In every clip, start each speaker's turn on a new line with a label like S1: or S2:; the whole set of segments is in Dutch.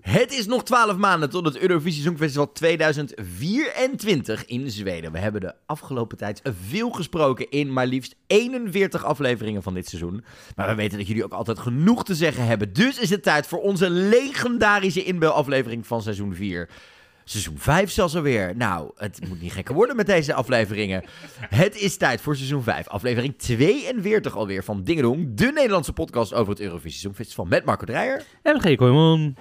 S1: Het is nog 12 maanden tot het Eurovisie Songfestival 2024 in Zweden. We hebben de afgelopen tijd veel gesproken in maar liefst 41 afleveringen van dit seizoen. Maar we weten dat jullie ook altijd genoeg te zeggen hebben. Dus is het tijd voor onze legendarische inbelaflevering van seizoen 4. Seizoen 5 zelfs alweer. Nou, het moet niet gekker worden met deze afleveringen. Het is tijd voor seizoen 5. Aflevering 42 alweer van Dingedong. De Nederlandse podcast over het Eurovisie Songfestival met Marco Dreyer.
S2: En G. Kooijman.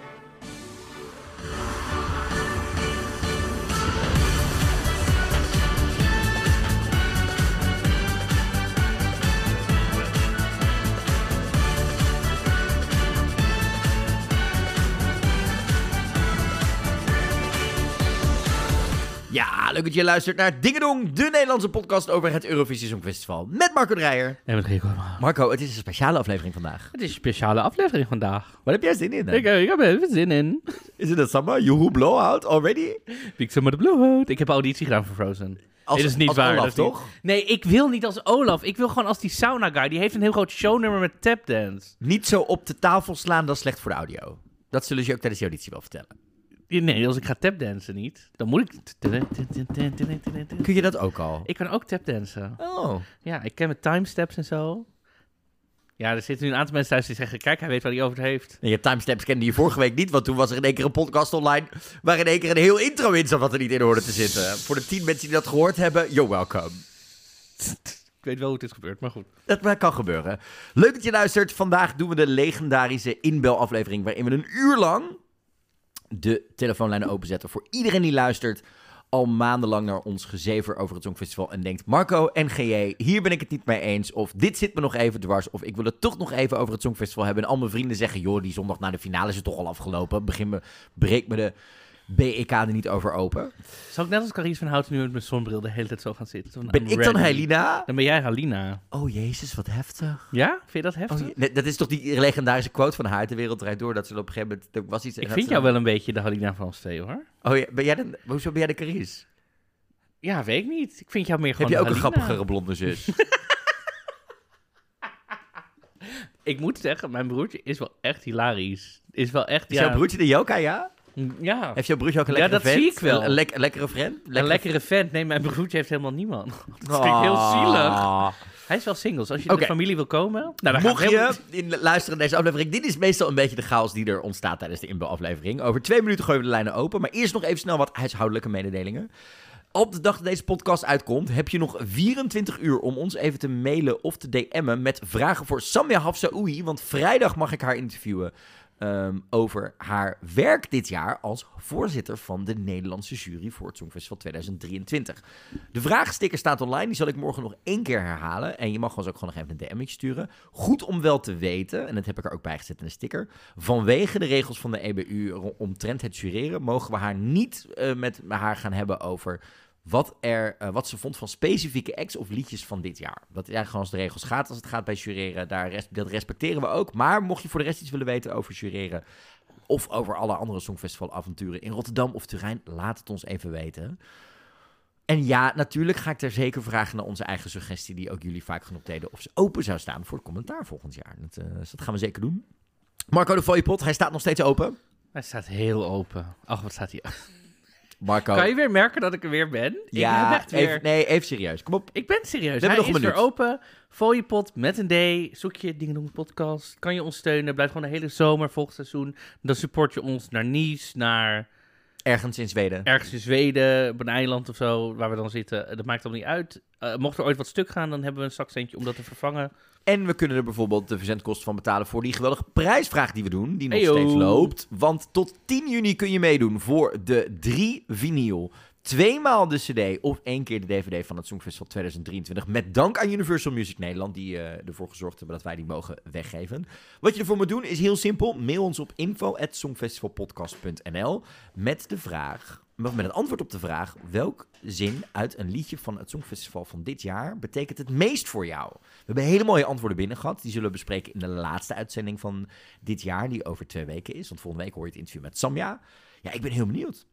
S1: Leuk dat je luistert naar Dingedong, de Nederlandse podcast over het Eurovisie Songfestival. Met Marco Dreyer.
S2: En met. Kooijman.
S1: Marco, het is een speciale aflevering vandaag.
S2: Het is een speciale aflevering vandaag.
S1: Wat heb jij zin in?
S2: Ik, eh, ik heb er even zin in.
S1: Is het summer? Joehoe blowout already?
S2: Big Summer the Bluehood. Ik heb auditie gedaan voor Frozen.
S1: Als,
S2: dat is niet waar.
S1: Olaf,
S2: dat is niet-
S1: toch?
S2: Nee, ik wil niet als Olaf. Ik wil gewoon als die sauna guy. Die heeft een heel groot shownummer met tapdance.
S1: Niet zo op de tafel slaan, dat is slecht voor de audio. Dat zullen ze je ook tijdens de auditie wel vertellen.
S2: Nee, als ik ga tapdansen niet, dan moet ik...
S1: Kun je dat ook al?
S2: Ik kan ook tapdansen.
S1: Oh.
S2: Ja, ik ken mijn timesteps en zo. Ja, er zitten nu een aantal mensen thuis die zeggen... Kijk, hij weet waar hij over het heeft.
S1: En je timestamps kende je vorige week niet, want toen was er in één keer een podcast online waar in één keer een heel intro in zat wat er niet in hoorde te zitten. Voor de tien mensen die dat gehoord hebben, you're welcome.
S2: Ik weet wel hoe het is gebeurd, maar goed.
S1: Dat kan gebeuren. Leuk dat je luistert. Vandaag doen we de legendarische inbelaflevering waarin we een uur lang de telefoonlijnen openzetten voor iedereen die luistert. Al maandenlang naar ons gezever over het Songfestival en denkt Marco en hier ben ik het niet mee eens. Of dit zit me nog even dwars. Of ik wil het toch nog even over het Songfestival hebben. En al mijn vrienden zeggen joh, die zondag na de finale is het toch al afgelopen. Begin me, breek me de BEK er niet over open.
S2: Zal ik net als Carice van Houten nu met mijn zonbril de hele tijd zo gaan zitten? Van,
S1: Ben
S2: I'm
S1: ik dan. Helena?
S2: Dan ben jij Halina.
S1: Oh jezus, wat heftig.
S2: Ja? Vind je dat
S1: Oh,
S2: heftig?
S1: nee, dat is toch die legendarische quote van haar, de wereld draait door, dat ze op een gegeven moment, er was iets...
S2: ik vind jou wel een beetje de Halina van ons twee, hoor.
S1: Oh ja, ben jij dan, hoezo ben jij de Carice?
S2: Ja, weet ik niet. Ik vind jou meer
S1: Heb
S2: gewoon
S1: je ook een grappigere blonde zus?
S2: Ik moet zeggen, mijn broertje is wel echt hilarisch. Is wel echt,
S1: Is
S2: ja...
S1: jouw broertje de Joka, ja?
S2: Ja,
S1: Heeft jouw broertje ook een
S2: Ja,
S1: lekkere
S2: dat
S1: vent?
S2: zie ik wel.
S1: Een, een lek- een lekkere vriend?
S2: een lekkere vent. Nee, mijn broertje heeft helemaal niemand. Dat vind ik heel
S1: Ah.
S2: zielig. Hij is wel single. Dus als je in de familie wil komen... Nou,
S1: Mocht je in luisteren naar deze aflevering, dit is meestal een beetje de chaos die er ontstaat tijdens de inbelaflevering. Over twee minuten gooien we de lijnen open, maar eerst nog even snel wat huishoudelijke mededelingen. Op de dag dat deze podcast uitkomt, heb je nog 24 uur om ons even te mailen of te DM'en met vragen voor Samia Hafsaoui. Want vrijdag mag ik haar interviewen ehm, over haar werk dit jaar als voorzitter van de Nederlandse jury voor het Songfestival 2023. De vraagsticker staat online, die zal ik morgen nog één keer herhalen. En je mag ons ook gewoon nog even een DM'tje sturen. Goed om wel te weten, en dat heb ik er ook bij gezet in de sticker. Vanwege de regels van de EBU omtrent het jureren, mogen we haar niet eh, met haar gaan hebben over wat, er, eh, wat ze vond van specifieke acts of liedjes van dit jaar. Dat is eigenlijk gewoon als de regels gaat als het gaat bij jureren. Daar dat respecteren we ook. Maar mocht je voor de rest iets willen weten over jureren... of over alle andere Songfestival-avonturen in Rotterdam of Turijn... laat het ons even weten. En ja, natuurlijk ga ik er zeker vragen naar onze eigen suggestie... die ook jullie vaak genoeg deden... of ze open zou staan voor commentaar volgend jaar. Dat, eh, dus dat gaan we zeker doen. Marco de Fooiepot, hij staat nog steeds open.
S2: Hij staat heel open. Ach, wat staat hier?
S1: Marco,
S2: Kan je weer merken dat ik er weer ben?
S1: ja,
S2: echt weer...
S1: even, nee, even serieus. Kom op.
S2: Ik ben serieus.
S1: We hebben nog
S2: is
S1: een
S2: weer open. Fooiepot met een D. Zoek je Dingedong podcast. Kan je ons steunen. Blijf gewoon de hele zomer, volgend seizoen. Dan support je ons naar Nice, naar
S1: Ergens in Zweden.
S2: ergens in Zweden, op een eiland of zo, waar we dan zitten. Dat maakt allemaal niet uit. Eh, mocht er ooit wat stuk gaan, dan hebben we een zakcentje om dat te vervangen.
S1: En we kunnen er bijvoorbeeld de verzendkosten van betalen voor die geweldige prijsvraag die we doen, die nog steeds loopt. Want tot 10 juni kun je meedoen voor de drie vinyl. Tweemaal de CD of één keer de DVD van het Songfestival 2023. Met dank aan Universal Music Nederland, die eh, ervoor gezorgd hebben dat wij die mogen weggeven. Wat je ervoor moet doen is heel simpel. Mail ons op info.songfestivalpodcast.nl met de vraag: met het antwoord op de vraag: welk zin uit een liedje van het Songfestival van dit jaar betekent het meest voor jou? We hebben hele mooie antwoorden binnen gehad. Die zullen we bespreken in de laatste uitzending van dit jaar, die over twee weken is. Want volgende week hoor je het interview met Samja. Ja, ik ben heel benieuwd.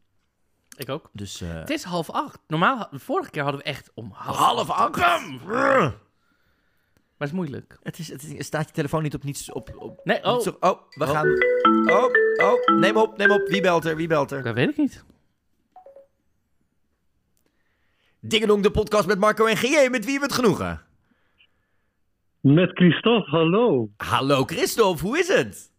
S2: Ik ook.
S1: Dus eh,
S2: Het is half acht. Normaal, vorige keer hadden we echt om half,
S1: half acht.
S2: Maar het is moeilijk.
S1: Het is, het is, staat je telefoon niet op niets op. op
S2: Nee, oh,
S1: op- oh, we
S2: Oh.
S1: gaan. Oh, oh, neem op, neem op. Wie belt er? Wie belt er?
S2: dat weet ik niet.
S1: Dingelong, de podcast met Marco en GJ. Met wie hebben we het genoegen?
S3: Met Christophe, hallo.
S1: Hallo Christophe, hoe is het?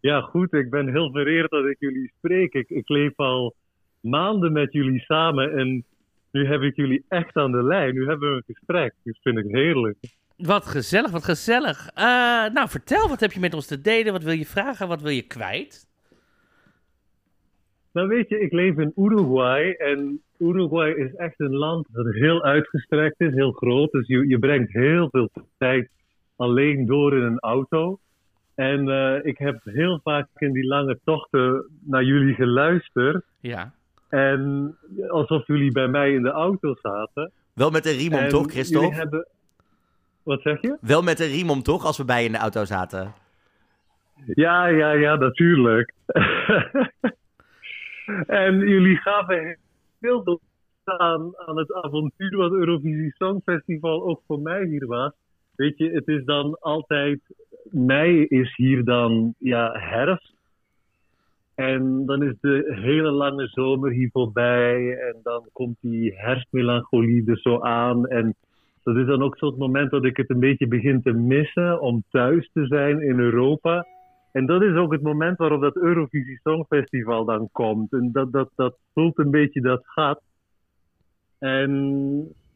S3: Ja, goed, ik ben heel vereerd dat ik jullie spreek. Ik, ik leef al maanden met jullie samen en nu heb ik jullie echt aan de lijn. Nu hebben we een gesprek. Dat vind ik heerlijk.
S2: Wat gezellig, wat gezellig. Eh, nou, vertel, wat heb je met ons te delen? Wat wil je vragen? Wat wil je kwijt?
S3: Nou weet je, ik leef in Uruguay en Uruguay is echt een land dat heel uitgestrekt is, heel groot. Dus je, je brengt heel veel tijd alleen door in een auto. En eh, ik heb heel vaak in die lange tochten naar jullie geluisterd.
S2: Ja.
S3: En alsof jullie bij mij in de auto zaten.
S1: Wel met een riem om,
S3: En
S1: toch, Christophe?
S3: jullie hebben... Wat zeg je?
S1: Wel met een riem om, toch, als we bij je in de auto zaten?
S3: Ja, ja, ja, natuurlijk. en jullie gaven veel aan het avontuur wat Eurovisie Songfestival ook voor mij hier was. Weet je, het is dan altijd... Mei is hier dan ja, herfst. En dan is de hele lange zomer hier voorbij. En dan komt die herfstmelancholie er zo aan. En dat is dan ook zo'n moment dat ik het een beetje begin te missen om thuis te zijn in Europa. En dat is ook het moment waarop dat Eurovisie Songfestival dan komt. En dat, dat, dat voelt een beetje dat gat. En,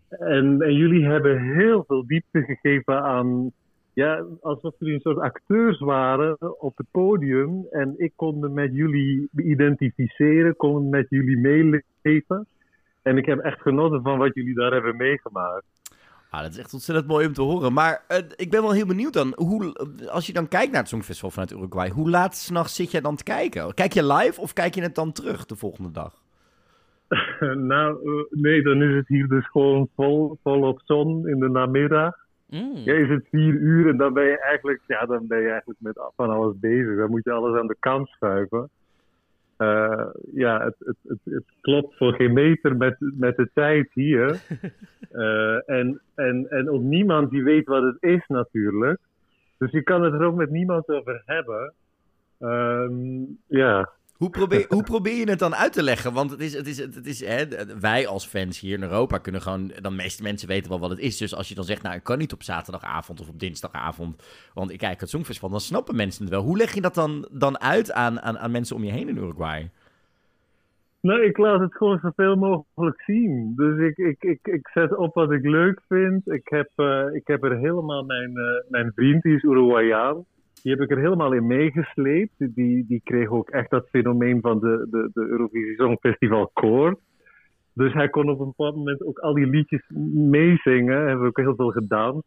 S3: en, jullie hebben heel veel diepte gegeven aan. Ja, alsof jullie een soort acteurs waren op het podium. En ik kon me met jullie identificeren, kon met jullie meeleven. En ik heb echt genoten van wat jullie daar hebben meegemaakt.
S1: Ah, dat is echt ontzettend mooi om te horen. Maar eh, ik ben wel heel benieuwd dan. Hoe, als je dan kijkt naar het Songfestival vanuit Uruguay, hoe laat s'nachts zit jij dan te kijken? Kijk je live of kijk je het dan terug de volgende dag?
S3: nou, eh, nee, dan is het hier dus gewoon vol, volop zon in de namiddag.
S2: Mm.
S3: Ja, is het vier uur en dan ben je eigenlijk, ja, dan ben je eigenlijk met van alles bezig. Dan moet je alles aan de kant schuiven. Eh, ja, het, het, het, het klopt voor geen meter met, met de tijd hier. Eh, en, en, en ook niemand die weet wat het is natuurlijk. Dus je kan het er ook met niemand over hebben. Ehm, ja,
S1: Hoe probeer, hoe probeer je het dan uit te leggen? Want het is, het is, het is, hè, wij als fans hier in Europa kunnen gewoon... Dan de meeste mensen weten wel wat het is. Dus als je dan zegt, nou, ik kan niet op zaterdagavond of op dinsdagavond... want ik kijk het Songfestival, dan snappen mensen het wel. Hoe leg je dat dan, dan uit aan, aan, aan mensen om je heen in Uruguay?
S3: Nou, ik laat het gewoon zoveel mogelijk zien. Dus ik, ik, ik, ik zet op wat ik leuk vind. Ik heb, eh, ik heb er helemaal mijn, eh, mijn vriend, die is Uruguayaan. Die heb ik er helemaal in meegesleept. Die, die kreeg ook echt dat fenomeen van de, de, de Eurovisie Songfestival koor. Dus hij kon op een bepaald moment ook al die liedjes meezingen. Hebben we ook heel veel gedaan.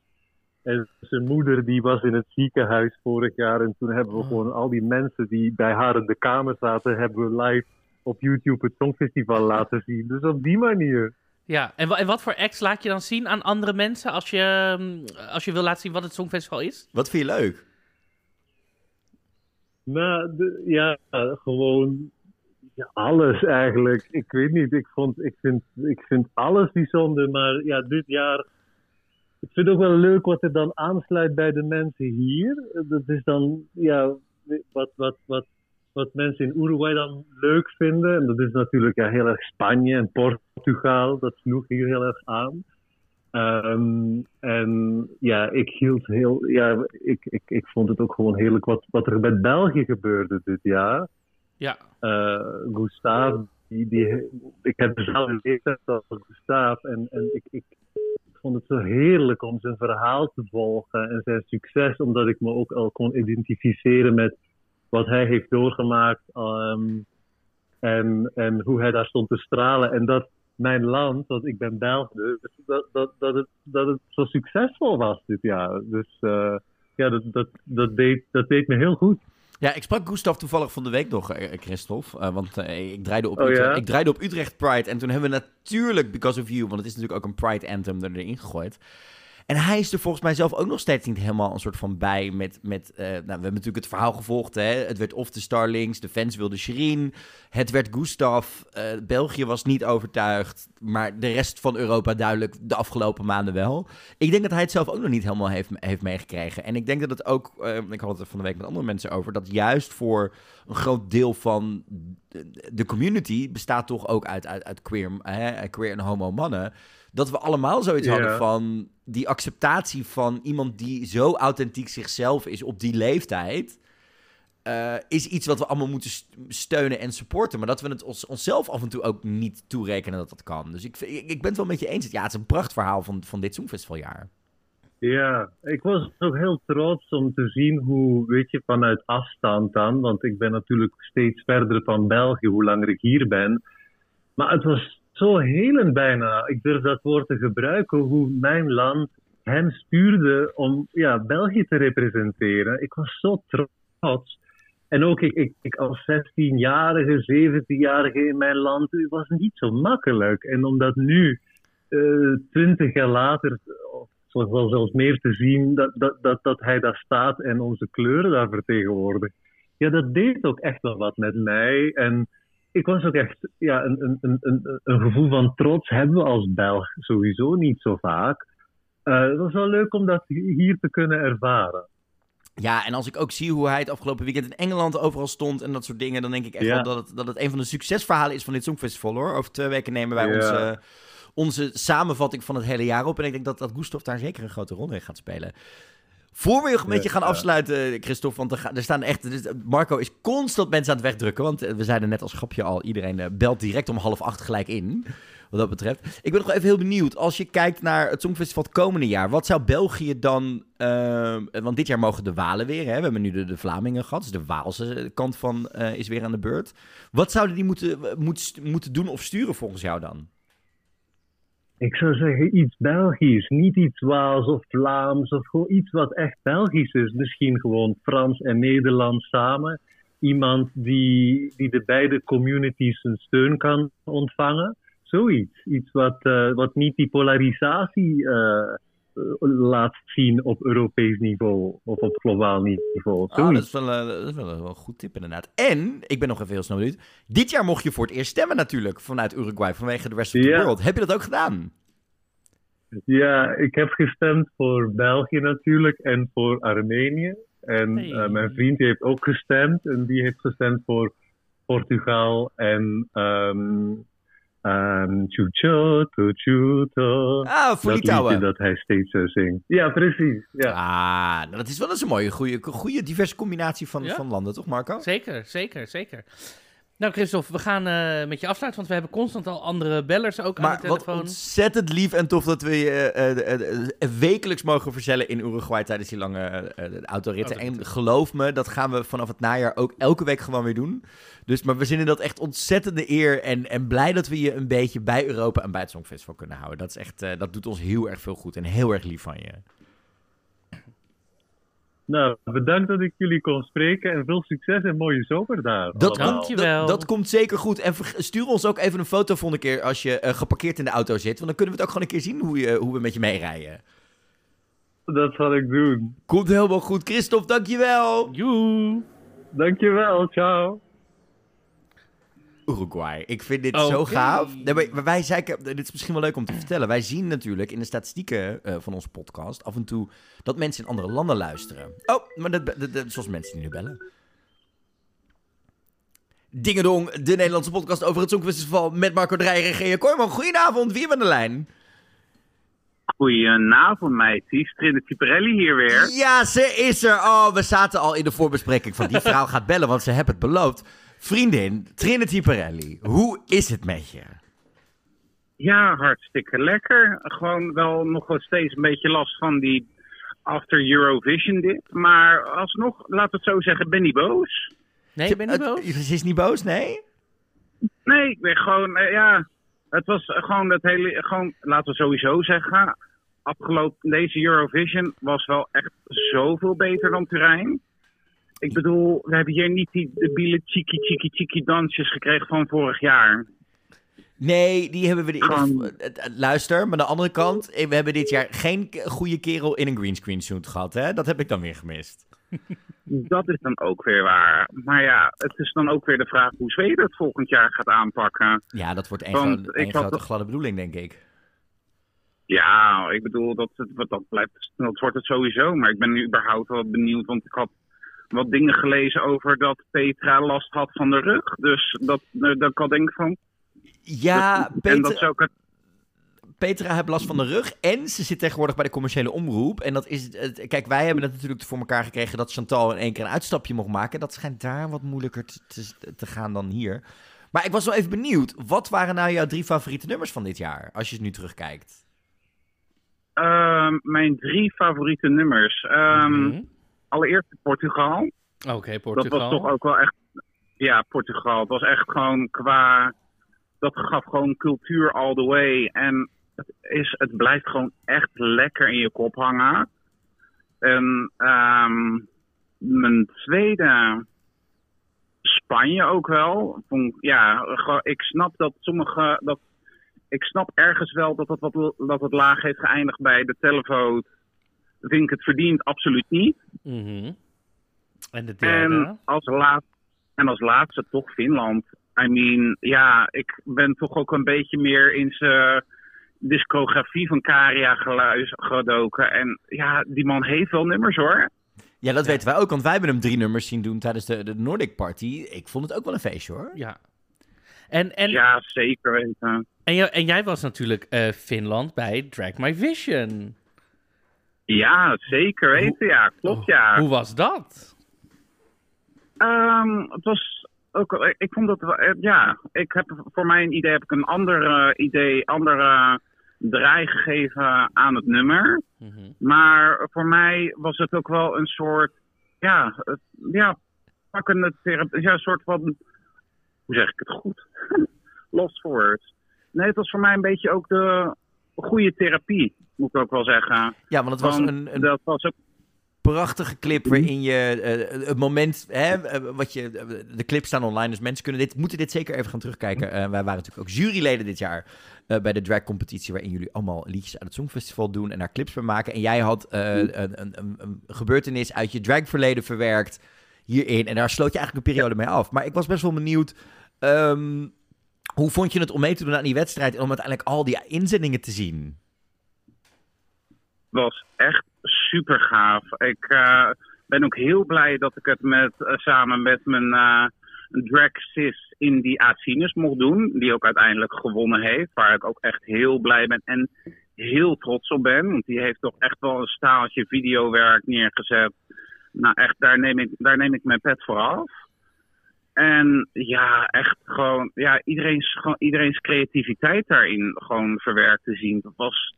S3: En zijn moeder die was in het ziekenhuis vorig jaar. En toen hebben we
S2: Oh.
S3: gewoon al die mensen die bij haar in de kamer zaten, hebben we live op YouTube het Songfestival laten zien. Dus op die manier.
S2: Ja, en, en wat voor acts laat je dan zien aan andere mensen als je, mm, als je wil laten zien wat het Songfestival is?
S1: Wat vind je leuk?
S3: Nou, ja, gewoon ja, alles eigenlijk. Ik weet niet, ik, vond, ik, vind, ik vind alles bijzonder, maar ja, dit jaar... Ik vind het ook wel leuk wat er dan aansluit bij de mensen hier. Dat is dan, ja, wat, wat, wat, wat mensen in Uruguay dan leuk vinden. En dat is natuurlijk ja, heel erg Spanje en Portugal. Dat sloeg hier heel erg aan. Ehm, en ja, ik hield heel, ja, ik, ik, ik vond het ook gewoon heerlijk wat, wat er met België gebeurde dit jaar.
S2: Ja.
S3: Eh Gustav, die, die, ik heb dezelfde leeftijd als Gustav en, en ik, ik vond het zo heerlijk om zijn verhaal te volgen en zijn succes, omdat ik me ook al kon identificeren met wat hij heeft doorgemaakt ehm, en, en hoe hij daar stond te stralen. En dat mijn land, want ik ben Belg, dus dat, dat, dat, het, dat het zo succesvol was dit jaar. Dus eh, ja, dat, dat, dat, deed, dat deed me heel goed.
S1: Ja, ik sprak Gustav toevallig van de week nog, eh, Christophe. eh, want eh, ik, draaide op
S3: Oh,
S1: Utrecht,
S3: ja?
S1: ik draaide op Utrecht Pride. En toen hebben we natuurlijk Because of You, want het is natuurlijk ook een Pride Anthem, er erin gegooid. En hij is er volgens mij zelf ook nog steeds niet helemaal een soort van bij met... met eh, nou, we hebben natuurlijk het verhaal gevolgd, hè. Het werd of de Starlings, de fans wilden Shirin. Het werd Gustav. eh, België was niet overtuigd, maar de rest van Europa duidelijk de afgelopen maanden wel. Ik denk dat hij het zelf ook nog niet helemaal heeft, heeft meegekregen. En ik denk dat het ook, eh, ik had het er van de week met andere mensen over, dat juist voor een groot deel van de, community bestaat toch ook uit, uit, uit queer, queer en homo mannen. Dat we allemaal zoiets hadden van die acceptatie van iemand die zo authentiek zichzelf is op die leeftijd. eh, is iets wat we allemaal moeten st- steunen en supporten. Maar dat we het ons, onszelf af en toe ook niet toerekenen dat dat kan. Dus ik, ik, ik ben het wel met je eens. Ja, het is een prachtverhaal van, van dit Songfestivaljaar.
S3: Ja, ik was ook heel trots om te zien hoe, weet je, vanuit afstand dan, want ik ben natuurlijk steeds verder van België, hoe langer ik hier ben. Maar het was zo helend bijna, ik durf dat woord te gebruiken, hoe mijn land hem stuurde om ja, België te representeren. Ik was zo trots. En ook ik, ik, als 16-jarige, 17-jarige in mijn land, het was niet zo makkelijk. En om dat nu, twintig jaar later, of wel zelfs meer te zien, dat, dat, dat, dat hij daar staat en onze kleuren daar vertegenwoordigt. Ja, dat deed ook echt wel wat met mij. En ik was ook echt, ja, een, een, een, een, een gevoel van trots hebben we als Belg sowieso niet zo vaak. Eh, het was wel leuk om dat hier te kunnen ervaren.
S1: Ja, en als ik ook zie hoe hij het afgelopen weekend in Engeland overal stond en dat soort dingen, dan denk ik echt
S3: Ja.
S1: wel dat het, dat het een van de succesverhalen is van dit Songfestival hoor. Over twee weken nemen wij
S3: Ja.
S1: onze, onze samenvatting van het hele jaar op. En ik denk dat, dat Gustav daar zeker een grote rol in gaat spelen. Voor we een beetje gaan afsluiten, Christophe, want er, staan echt... dus Marco is constant mensen aan het wegdrukken, want eh, we zeiden net als grapje al, iedereen eh, belt direct om half acht gelijk in, wat dat betreft. Ik ben nog even heel benieuwd, als je kijkt naar het Songfestival het komende jaar, wat zou België dan... eh, want dit jaar mogen de Walen weer, hè? we hebben nu de, de Vlamingen gehad, dus de Waalse kant van eh, is weer aan de beurt. Wat zouden die moeten, moet, moeten doen of sturen volgens jou dan?
S3: Ik zou zeggen iets Belgisch, niet iets Waals of Vlaams of gewoon iets wat echt Belgisch is. Misschien gewoon Frans en Nederlands samen. Iemand die, die de beide communities een steun kan ontvangen. Zoiets. Iets wat, eh, wat niet die polarisatie eh, laat zien op Europees niveau of op globaal niveau.
S1: Ah, dat is wel, eh, dat is wel een goed tip inderdaad. En, ik ben nog even heel snel benieuwd. Dit jaar mocht je voor het eerst stemmen natuurlijk vanuit Uruguay vanwege de rest of the
S3: Ja.
S1: world. Heb je dat ook gedaan?
S3: Ja, ik heb gestemd voor België natuurlijk en voor Armenië. En
S2: Hey.
S3: eh, mijn vriend die heeft ook gestemd en die heeft gestemd voor Portugal en ehm ehm Chuchoto, Chuto.
S1: Ah, voor
S3: dat
S1: Litouwen.
S3: liedje dat hij steeds zo zingt. Ja, precies. Ja.
S1: Ah, nou, dat is wel eens een mooie, goede, goede diverse combinatie van,
S2: Ja.
S1: van landen, toch Marco?
S2: Zeker, zeker, zeker. Nou, Christophe, we gaan eh, met je afsluiten, want we hebben constant al andere bellers ook aan
S1: Maar
S2: de
S1: wat
S2: telefoon.
S1: ontzettend lief en tof dat we je eh, eh, wekelijks mogen verzellen in Uruguay tijdens die lange autoritten. En geloof me, dat gaan we vanaf het najaar ook elke week gewoon weer doen. Dus, maar we vinden dat echt ontzettende eer en, en blij dat we je een beetje bij Europa en bij het Songfestival kunnen houden. Dat, is echt, dat doet ons heel erg veel goed en heel erg lief van je.
S3: Nou, bedankt dat ik jullie kon spreken en veel succes en mooie zomer daar.
S1: Dat, komt, dat, dat komt zeker goed. En stuur ons ook even een foto volgende keer als je eh, geparkeerd in de auto zit. Want dan kunnen we het ook gewoon een keer zien hoe, je, hoe we met je meerijden.
S3: Dat zal ik doen.
S1: Komt helemaal goed. Christophe, dankjewel.
S2: Joe.
S3: Dankjewel, ciao.
S1: Uruguay. Ik vind dit zo gaaf. Nee, maar- wij zeiken, dit is misschien wel leuk om te vertellen. Wij zien natuurlijk in de statistieken eh, van onze podcast af en toe dat mensen in andere landen luisteren. Oh, maar dat, dat, dat- zoals mensen die nu bellen. Dingedong, de Nederlandse podcast over het Songfestival met Marco Dreyer en Gea Kooijman. Goedenavond, wie hebben we aan de lijn?
S4: Goedenavond, meisjes. Trinity Pirelli hier weer.
S1: Ja, ze is er. Oh, we zaten al in de voorbespreking van die vrouw gaat bellen, want ze hebben het beloofd. Vriendin, Trinity Pirelli, hoe is het met je?
S4: Ja, hartstikke lekker. Gewoon wel nog wel steeds een beetje last van die after Eurovision dit. Maar alsnog, laten we het zo zeggen, ben niet boos.
S2: Nee, ben niet
S1: Het-
S2: boos.
S1: Ze is niet boos, nee?
S4: Nee, ik ben gewoon, eh, ja, het was gewoon dat hele, gewoon, laten we sowieso zeggen, afgelopen, deze Eurovision was wel echt zoveel beter dan Turijn. Ik bedoel, we hebben hier niet die debiele chiki chiki chiki dansjes gekregen van vorig jaar.
S1: Nee, die hebben we... De,
S4: Gewoon-
S1: eh, eh, luister, maar aan de andere kant... eh, We hebben dit jaar geen goede kerel in een greenscreen shoot gehad, hè? Dat heb ik dan weer gemist.
S4: Dat is dan ook weer waar. Maar ja, het is dan ook weer de vraag hoe Zweden het volgend jaar gaat aanpakken.
S1: Ja, dat wordt één, één
S4: had
S1: grote gladde bedoeling, denk ik.
S4: Ja, ik bedoel, dat, dat, dat, blijft, dat wordt het sowieso. Maar ik ben nu überhaupt wel benieuwd, want ik had wat dingen gelezen over dat Petra last had van de rug. Dus dat, eh, dat ik al denk van...
S1: Ja,
S4: en dat
S1: Petra heeft last van de rug en ze zit tegenwoordig bij de commerciële omroep. En dat is, het, kijk, wij hebben het natuurlijk voor elkaar gekregen dat Chantal in één keer een uitstapje mocht maken. Dat schijnt daar wat moeilijker te, te, te gaan dan hier. Maar ik was wel even benieuwd, wat waren nou jouw drie favoriete nummers van dit jaar, als je het nu terugkijkt?
S4: ehm, mijn drie favoriete nummers. Ehm,
S2: Mhm.
S4: Allereerst Portugal.
S2: Oké, Portugal.
S4: Dat was toch ook wel echt. Ja, Portugal. Het was echt gewoon qua. Dat gaf gewoon cultuur all the way. En het, is, het blijft gewoon echt lekker in je kop hangen. En ehm, mijn tweede. Spanje ook wel. Vond, ja, ik snap dat sommige. Dat, ik snap ergens wel dat het, wat, dat het laag heeft geëindigd bij de televoot. Vind ik het verdient absoluut niet.
S2: Mhm. En de derde?
S4: En als, laat, en als laatste toch Finland. I mean, ja, ik ben toch ook een beetje meer in zijn discografie van Karia geluis gedoken. En ja, die man heeft wel nummers hoor.
S1: Ja, dat weten wij ook, want wij hebben hem drie nummers zien doen tijdens de, de Nordic Party. Ik vond het ook wel een feestje hoor.
S2: Ja. En, en,
S4: Ja, zeker weten.
S2: en, jou- en jij was natuurlijk eh, Finland bij Drag My Vision.
S4: Ja, zeker weten. Ja, klopt ja.
S2: Hoe was dat?
S4: Ehm, het was ook, ik vond dat, eh, ja, ik heb voor mijn idee heb ik een ander eh, idee, andere draai gegeven aan het nummer.
S2: Mhm.
S4: Maar voor mij was het ook wel een soort, ja, het, ja, pakkende therapie, ja, een soort van, hoe zeg ik het goed? Lost words. Nee, het was voor mij een beetje ook de goede therapie, moet ik ook wel zeggen.
S1: Ja, want het was
S4: Want
S1: een, een
S4: Dat was ook,
S1: prachtige clip waarin je eh, het moment, hè, eh, wat je, de clips staan online, dus mensen kunnen dit, moeten dit zeker even gaan terugkijken. Eh, wij waren natuurlijk ook juryleden dit jaar eh, bij de drag competitie, waarin jullie allemaal liedjes uit het Songfestival doen en daar clips bij maken. En jij had eh, een, een, een, een gebeurtenis uit je dragverleden verwerkt hierin en daar sloot je eigenlijk een periode mee af. Maar ik was best wel benieuwd, ehm, hoe vond je het om mee te doen aan die wedstrijd en om uiteindelijk al die inzendingen te zien?
S4: was echt super gaaf. Ik eh, ben ook heel blij dat ik het met, eh, samen met mijn eh drag sis in die Asinus mocht doen. Die ook uiteindelijk gewonnen heeft. Waar ik ook echt heel blij ben en heel trots op ben. Want die heeft toch echt wel een staaltje videowerk neergezet. Nou echt, daar neem ik, daar neem ik mijn pet voor af. En ja, echt gewoon, ja, iedereen's, gewoon, iedereen's creativiteit daarin gewoon verwerkt te zien. Dat was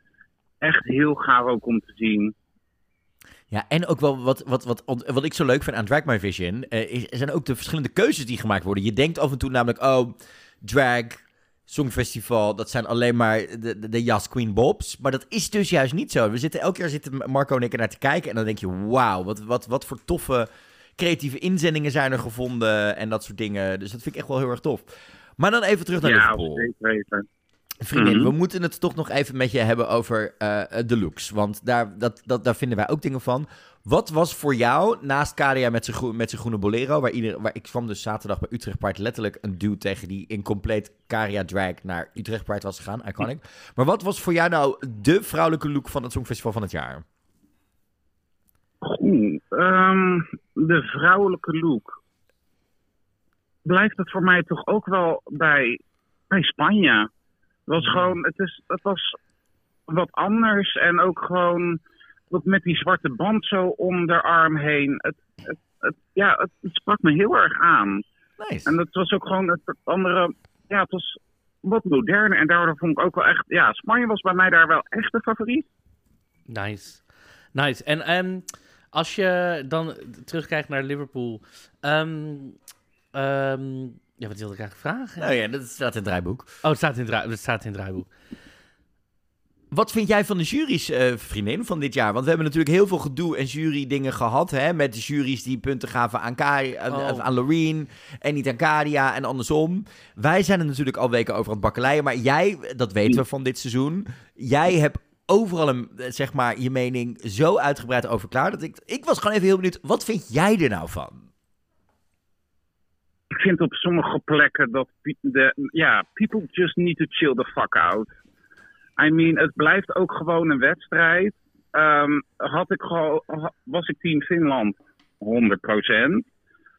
S4: echt heel gaaf ook om te zien.
S1: Ja, en ook wel wat, wat, wat, wat ik zo leuk vind aan Drag My Vision, eh, is, zijn ook de verschillende keuzes die gemaakt worden. Je denkt af en toe namelijk, oh, drag, songfestival, dat zijn alleen maar de, de, de jas Queen Bobs. Maar dat is dus juist niet zo. We zitten elke keer zitten Marco en ik naar te kijken en dan denk je, wauw, wat, wat, wat voor toffe creatieve inzendingen zijn er gevonden en dat soort dingen. Dus dat vind ik echt wel heel erg tof. Maar dan even terug naar
S4: Ja,
S1: Liverpool.
S4: weten.
S1: Vriendin,
S4: Mhm.
S1: we moeten het toch nog even met je hebben over eh, de looks. Want daar, dat, dat, daar vinden wij ook dingen van. Wat was voor jou, naast Kadia met zijn groe- met zijn groene bolero... Waar, ieder, waar ik kwam dus zaterdag bij Utrecht Pride letterlijk een dude tegen... die in compleet Karia drag naar Utrecht Pride was gegaan. Iconic. Maar wat was voor jou nou de vrouwelijke look van het Songfestival van het jaar?
S4: Oeh, ehm, de vrouwelijke look. Blijft het voor mij toch ook wel bij, bij Spanje. Het was gewoon, het, is, het was wat anders en ook gewoon wat met die zwarte band zo om de arm heen. Het, het, het, ja, het, het sprak me heel erg aan.
S1: Nice.
S4: En dat was ook gewoon het andere, ja, het was wat moderner. En daardoor vond ik ook wel echt, ja, Spanje was bij mij daar wel echt de favoriet.
S2: Nice. Nice. En als je dan terugkijkt naar Liverpool. ehm, ehm, ja, wat wilde ik eigenlijk vragen?
S1: Nou ja, dat staat in het draaiboek.
S2: Oh, het staat in het, het staat in het draaiboek.
S1: Wat vind jij van de jury's, eh, vriendin, van dit jaar? Want we hebben natuurlijk heel veel gedoe en jury-dingen gehad, hè? Met de juries die punten gaven aan, Kari, aan,
S2: Oh.
S1: aan Loreen en niet aan Karia en andersom. Wij zijn er natuurlijk al weken over aan het bakkeleien, maar jij, dat weten we van dit seizoen, jij hebt overal een, eh, zeg maar, je mening zo uitgebreid over klaar, dat ik, ik was gewoon even heel benieuwd, wat vind jij er nou van?
S4: Ik vind op sommige plekken dat de, ja, people just need to chill the fuck out. I mean, het blijft ook gewoon een wedstrijd. Ehm, had ik was ik team Finland 100%.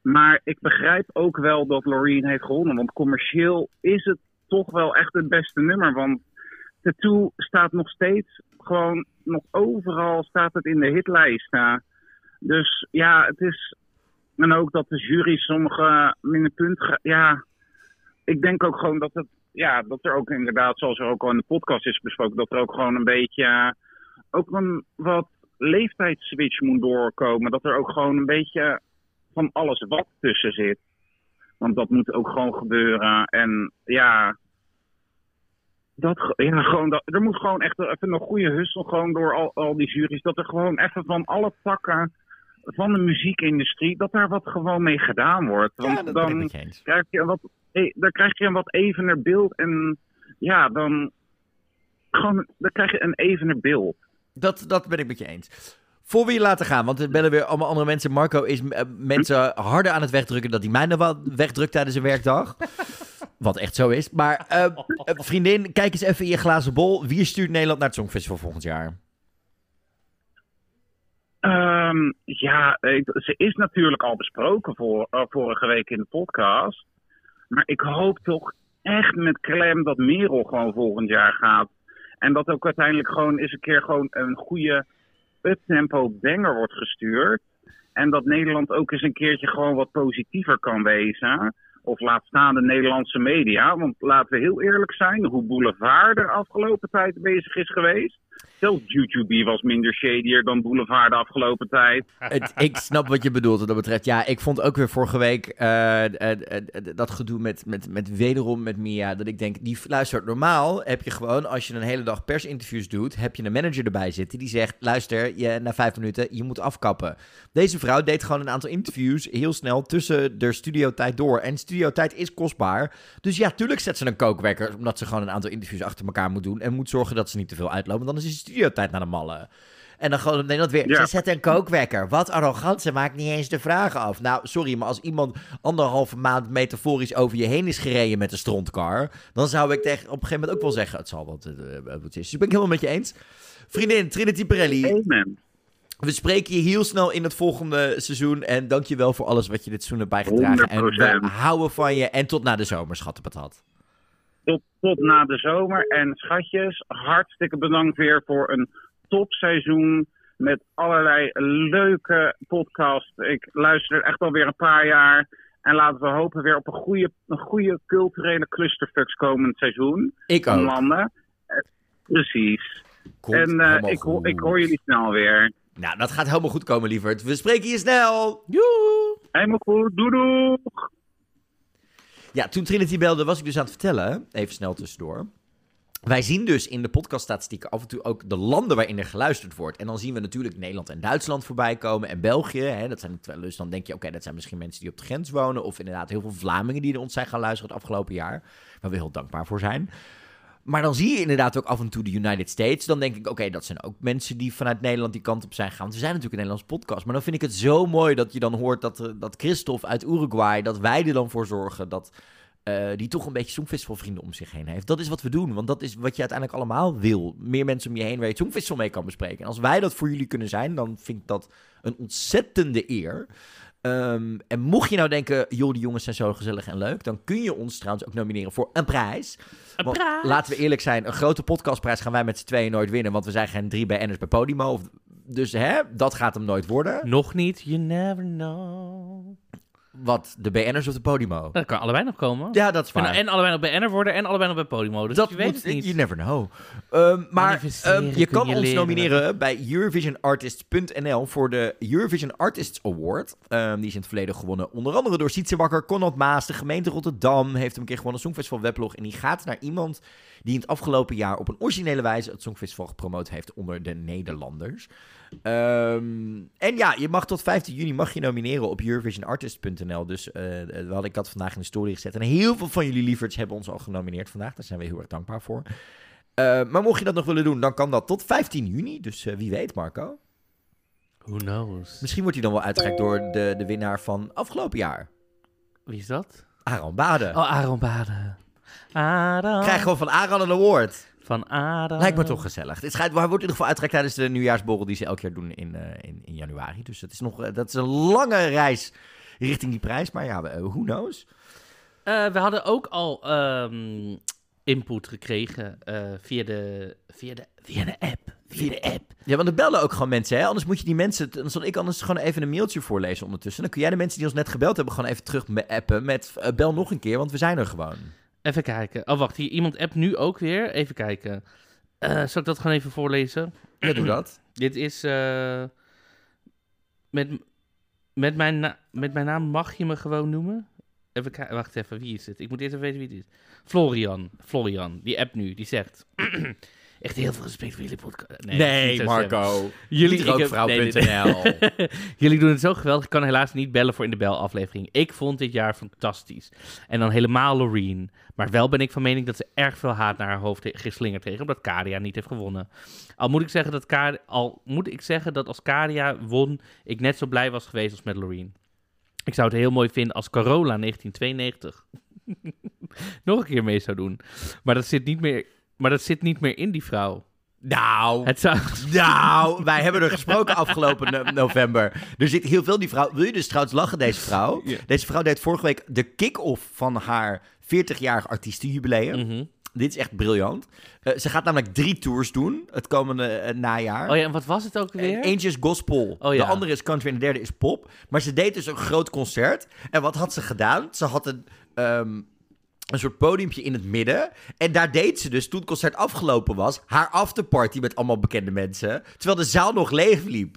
S4: Maar ik begrijp ook wel dat Loreen heeft gewonnen. Want commercieel is het toch wel echt het beste nummer. Want Tattoo staat nog steeds gewoon, nog overal staat het in de hitlijsten. Dus ja, het is. En ook dat de jury sommige minder punten. Ja, ik denk ook gewoon dat het. Ja, dat er ook inderdaad, zoals er ook al in de podcast is besproken, dat er ook gewoon een beetje. ook een wat leeftijdswitch moet doorkomen. Dat er ook gewoon een beetje van alles wat tussen zit. Want dat moet ook gewoon gebeuren. En ja. Dat, ja, gewoon dat, er moet gewoon echt even een goede hussel gewoon door al, al die juries. Dat er gewoon even van alle takken van de muziekindustrie, dat daar wat gewoon mee gedaan wordt. Want
S1: ja,
S4: dan krijg je een wat, eh, dan krijg je een wat evener beeld. En ja, dan, gewoon, dan krijg je een evener beeld.
S1: Dat, dat ben ik met je eens. Voor we je laten gaan, want er bellen weer allemaal andere mensen. Marco is eh, mensen harder aan het wegdrukken dat hij mij nog wel wegdrukt tijdens een werkdag. Wat echt zo is. Maar eh, eh, vriendin, kijk eens even in je glazen bol. Wie stuurt Nederland naar het Songfestival volgend jaar?
S4: Ehm, ja, ze is natuurlijk al besproken voor, eh, vorige week in de podcast. Maar ik hoop toch echt met klem dat Merel gewoon volgend jaar gaat. En dat ook uiteindelijk gewoon eens een keer gewoon een goede uptempo banger wordt gestuurd. En dat Nederland ook eens een keertje gewoon wat positiever kan wezen. Of laat staan de Nederlandse media. Want laten we heel eerlijk zijn, hoe Boulevard de afgelopen tijd bezig is geweest. Zelfs YouTube was minder shadier dan Boulevard de afgelopen tijd.
S1: Het, ik snap wat je bedoelt wat dat betreft. Ja, ik vond ook weer vorige week eh, eh, eh, dat gedoe met, met, met wederom met Mia. Dat ik denk, die luistert normaal heb je gewoon, als je een hele dag persinterviews doet, heb je een manager erbij zitten die zegt, luister, je, na vijf minuten, je moet afkappen. Deze vrouw deed gewoon een aantal interviews heel snel tussen de studiotijd door. En studiotijd is kostbaar. Dus ja, tuurlijk zet ze een kookwekker, omdat ze gewoon een aantal interviews achter elkaar moet doen. En moet zorgen dat ze niet te veel uitlopen, want dan is de studiotijd naar de mallen. En dan gewoon Nederland weer.
S4: Ja.
S1: Ze zetten een kookwekker. Wat arrogant. Ze maakt niet eens de vragen af. Nou, sorry, maar als iemand anderhalve maand metaforisch over je heen is gereden met een strontkar. dan zou ik tegen, op een gegeven moment ook wel zeggen: het zal wat, eh, eh, het is. Dus ik ben ik helemaal met je eens. Vriendin, Trinity Pirelli.
S4: Amen.
S1: We spreken je heel snel in het volgende seizoen. En dank je wel voor alles wat je dit seizoen hebt bijgedragen. En we
S4: 100%.
S1: houden van je. En tot na de zomer, schattenpatat.
S4: Tot, tot na de zomer. En schatjes, hartstikke bedankt weer voor een topseizoen. Met allerlei leuke podcasts. Ik luister er echt alweer een paar jaar. En laten we hopen weer op een goede, een goede culturele clusterfucks komend seizoen.
S1: Ik ook.
S4: landen. Eh, Precies.
S1: Komt
S4: en eh, ik,
S1: goed.
S4: ik hoor jullie snel weer.
S1: Nou, dat gaat helemaal goed komen, lieverd. We spreken je snel.
S2: Joe!
S4: Helemaal goed. Doei doei.
S1: Ja, toen Trinity belde, was ik dus aan het vertellen, even snel tussendoor. Wij zien dus in de podcaststatistieken af en toe ook de landen waarin er geluisterd wordt. En dan zien we natuurlijk Nederland en Duitsland voorbij komen en België. Hè, dat zijn, dus dan denk je, oké, dat zijn misschien mensen die op de grens wonen. Of inderdaad heel veel Vlamingen die naar ons zijn gaan luisteren het afgelopen jaar. Waar we heel dankbaar voor zijn. Maar dan zie je inderdaad ook af en toe de United States. Dan denk ik, oké, dat zijn ook mensen die vanuit Nederland die kant op zijn gegaan. We zijn natuurlijk een Nederlands podcast. Maar dan vind ik het zo mooi dat je dan hoort dat, eh, dat Christophe uit Uruguay, dat wij er dan voor zorgen dat eh, die toch een beetje Songfestivalvrienden om zich heen heeft. Dat is wat we doen, want dat is wat je uiteindelijk allemaal wil. Meer mensen om je heen waar je het Songfestival mee kan bespreken. En als wij dat voor jullie kunnen zijn, dan vind ik dat een ontzettende eer. Ehm, en mocht je nou denken, joh, die jongens zijn zo gezellig en leuk, dan kun je ons trouwens ook nomineren voor een prijs.
S2: Een
S1: Want
S2: prijs.
S1: Laten we eerlijk zijn, een grote podcastprijs gaan wij met z'n tweeën nooit winnen, want we zijn geen drie BN'ers bij Podimo. Of- Dus hè, dat gaat hem nooit worden.
S2: Nog niet, you never know.
S1: Wat, de BN'ers of de Podimo?
S2: Dat kan allebei nog komen.
S1: Ja, dat is
S2: En,
S1: waar.
S2: en allebei nog BN'er worden en allebei nog bij Podimo. Dus
S1: dat
S2: je weet
S1: moet,
S2: het niet.
S1: You never know. Ehm, maar ehm, je kan
S2: je
S1: ons
S2: leren.
S1: nomineren bij EurovisionArtists.nl voor de Eurovision Artists Award. Ehm, die is in het verleden gewonnen onder andere door Sietse Bakker, Conrad Maas. De gemeente Rotterdam heeft hem een keer gewonnen. Songfestival Weblog. En die gaat naar iemand die in het afgelopen jaar op een originele wijze het Songfestival gepromoot heeft onder de Nederlanders. Ehm, en ja, je mag tot 15 juni mag je nomineren op EurovisionArtist.nl. Dus eh, we hadden, ik had vandaag in de story gezet. En heel veel van jullie lieverds hebben ons al genomineerd vandaag. Daar zijn we heel erg dankbaar voor. Eh, maar mocht je dat nog willen doen, dan kan dat tot 15 juni. Dus eh, wie weet, Marco.
S2: Who knows?
S1: Misschien wordt hij dan wel uitgereikt door de, de winnaar van afgelopen jaar.
S2: Wie is dat?
S1: Aran Baden.
S2: Oh, Aaron Baden. Aaron.
S1: Krijg gewoon van Aran een award.
S2: Van Aaron.
S1: Lijkt me toch gezellig. Het schijnt, hij wordt in ieder geval uitgereikt tijdens de nieuwjaarsborrel die ze elk jaar doen in, eh, in, in januari. Dus het is nog, eh, dat is een lange reis richting die prijs. Maar ja, eh, who knows?
S2: We hadden ook al ehm, input gekregen via, de, via, de, via de app. Via de app.
S1: Ja, want er bellen ook gewoon mensen, hè? Anders moet je die mensen... Dan zal ik anders gewoon even een mailtje voorlezen ondertussen. Dan kun jij de mensen die ons net gebeld hebben gewoon even terug appen met... bel nog een keer, want we zijn er gewoon.
S2: Even kijken. Oh, wacht. Hier, iemand appt nu ook weer. Even kijken. Eh, zal ik dat gewoon even voorlezen?
S1: Ja, doe dat.
S2: Dit is... eh, met, met, mijn met mijn naam mag je me gewoon noemen? Even kijken. Wacht even. Wie is het? Ik moet eerst even weten wie het is. Florian. Florian. Die app nu. Die zegt... Echt heel veel respect voor jullie podcast.
S1: Nee. Marco.
S2: Jullie-
S1: rookvrouw.nl.
S2: Jullie doen het zo geweldig. Ik kan helaas niet bellen voor in de bel-aflevering. Ik vond dit jaar fantastisch. En dan helemaal Loreen. Maar wel ben ik van mening dat ze erg veel haat naar haar hoofd geslingerd heeft. Omdat Kadia niet heeft gewonnen. Al moet ik zeggen dat, Ka- al moet ik zeggen dat als Kadia won, ik net zo blij was geweest als met Loreen. Ik zou het heel mooi vinden als Carola 1992 nog een keer mee zou doen. Maar dat zit niet meer, maar dat zit niet meer in die vrouw.
S1: nou,
S2: Het zou...
S1: nou, wij hebben er gesproken afgelopen no- november. Er zit heel veel die vrouw... Wil je dus trouwens lachen, deze vrouw?
S2: Ja.
S1: Deze vrouw deed vorige week de kick-off van haar 40-jarig artiestenjubileum.
S2: Mhm.
S1: Dit is echt briljant. Eh, ze gaat namelijk drie tours doen het komende eh, najaar.
S2: Oh ja, en wat was het ook weer?
S1: Eentje is gospel,
S2: Oh ja.
S1: de andere is country en de derde is pop. Maar ze deed dus een groot concert. En wat had ze gedaan? Ze had een, ehm, een soort podiumpje in het midden. En daar deed ze dus, toen het concert afgelopen was, haar afterparty met allemaal bekende mensen. Terwijl de zaal nog leeg liep.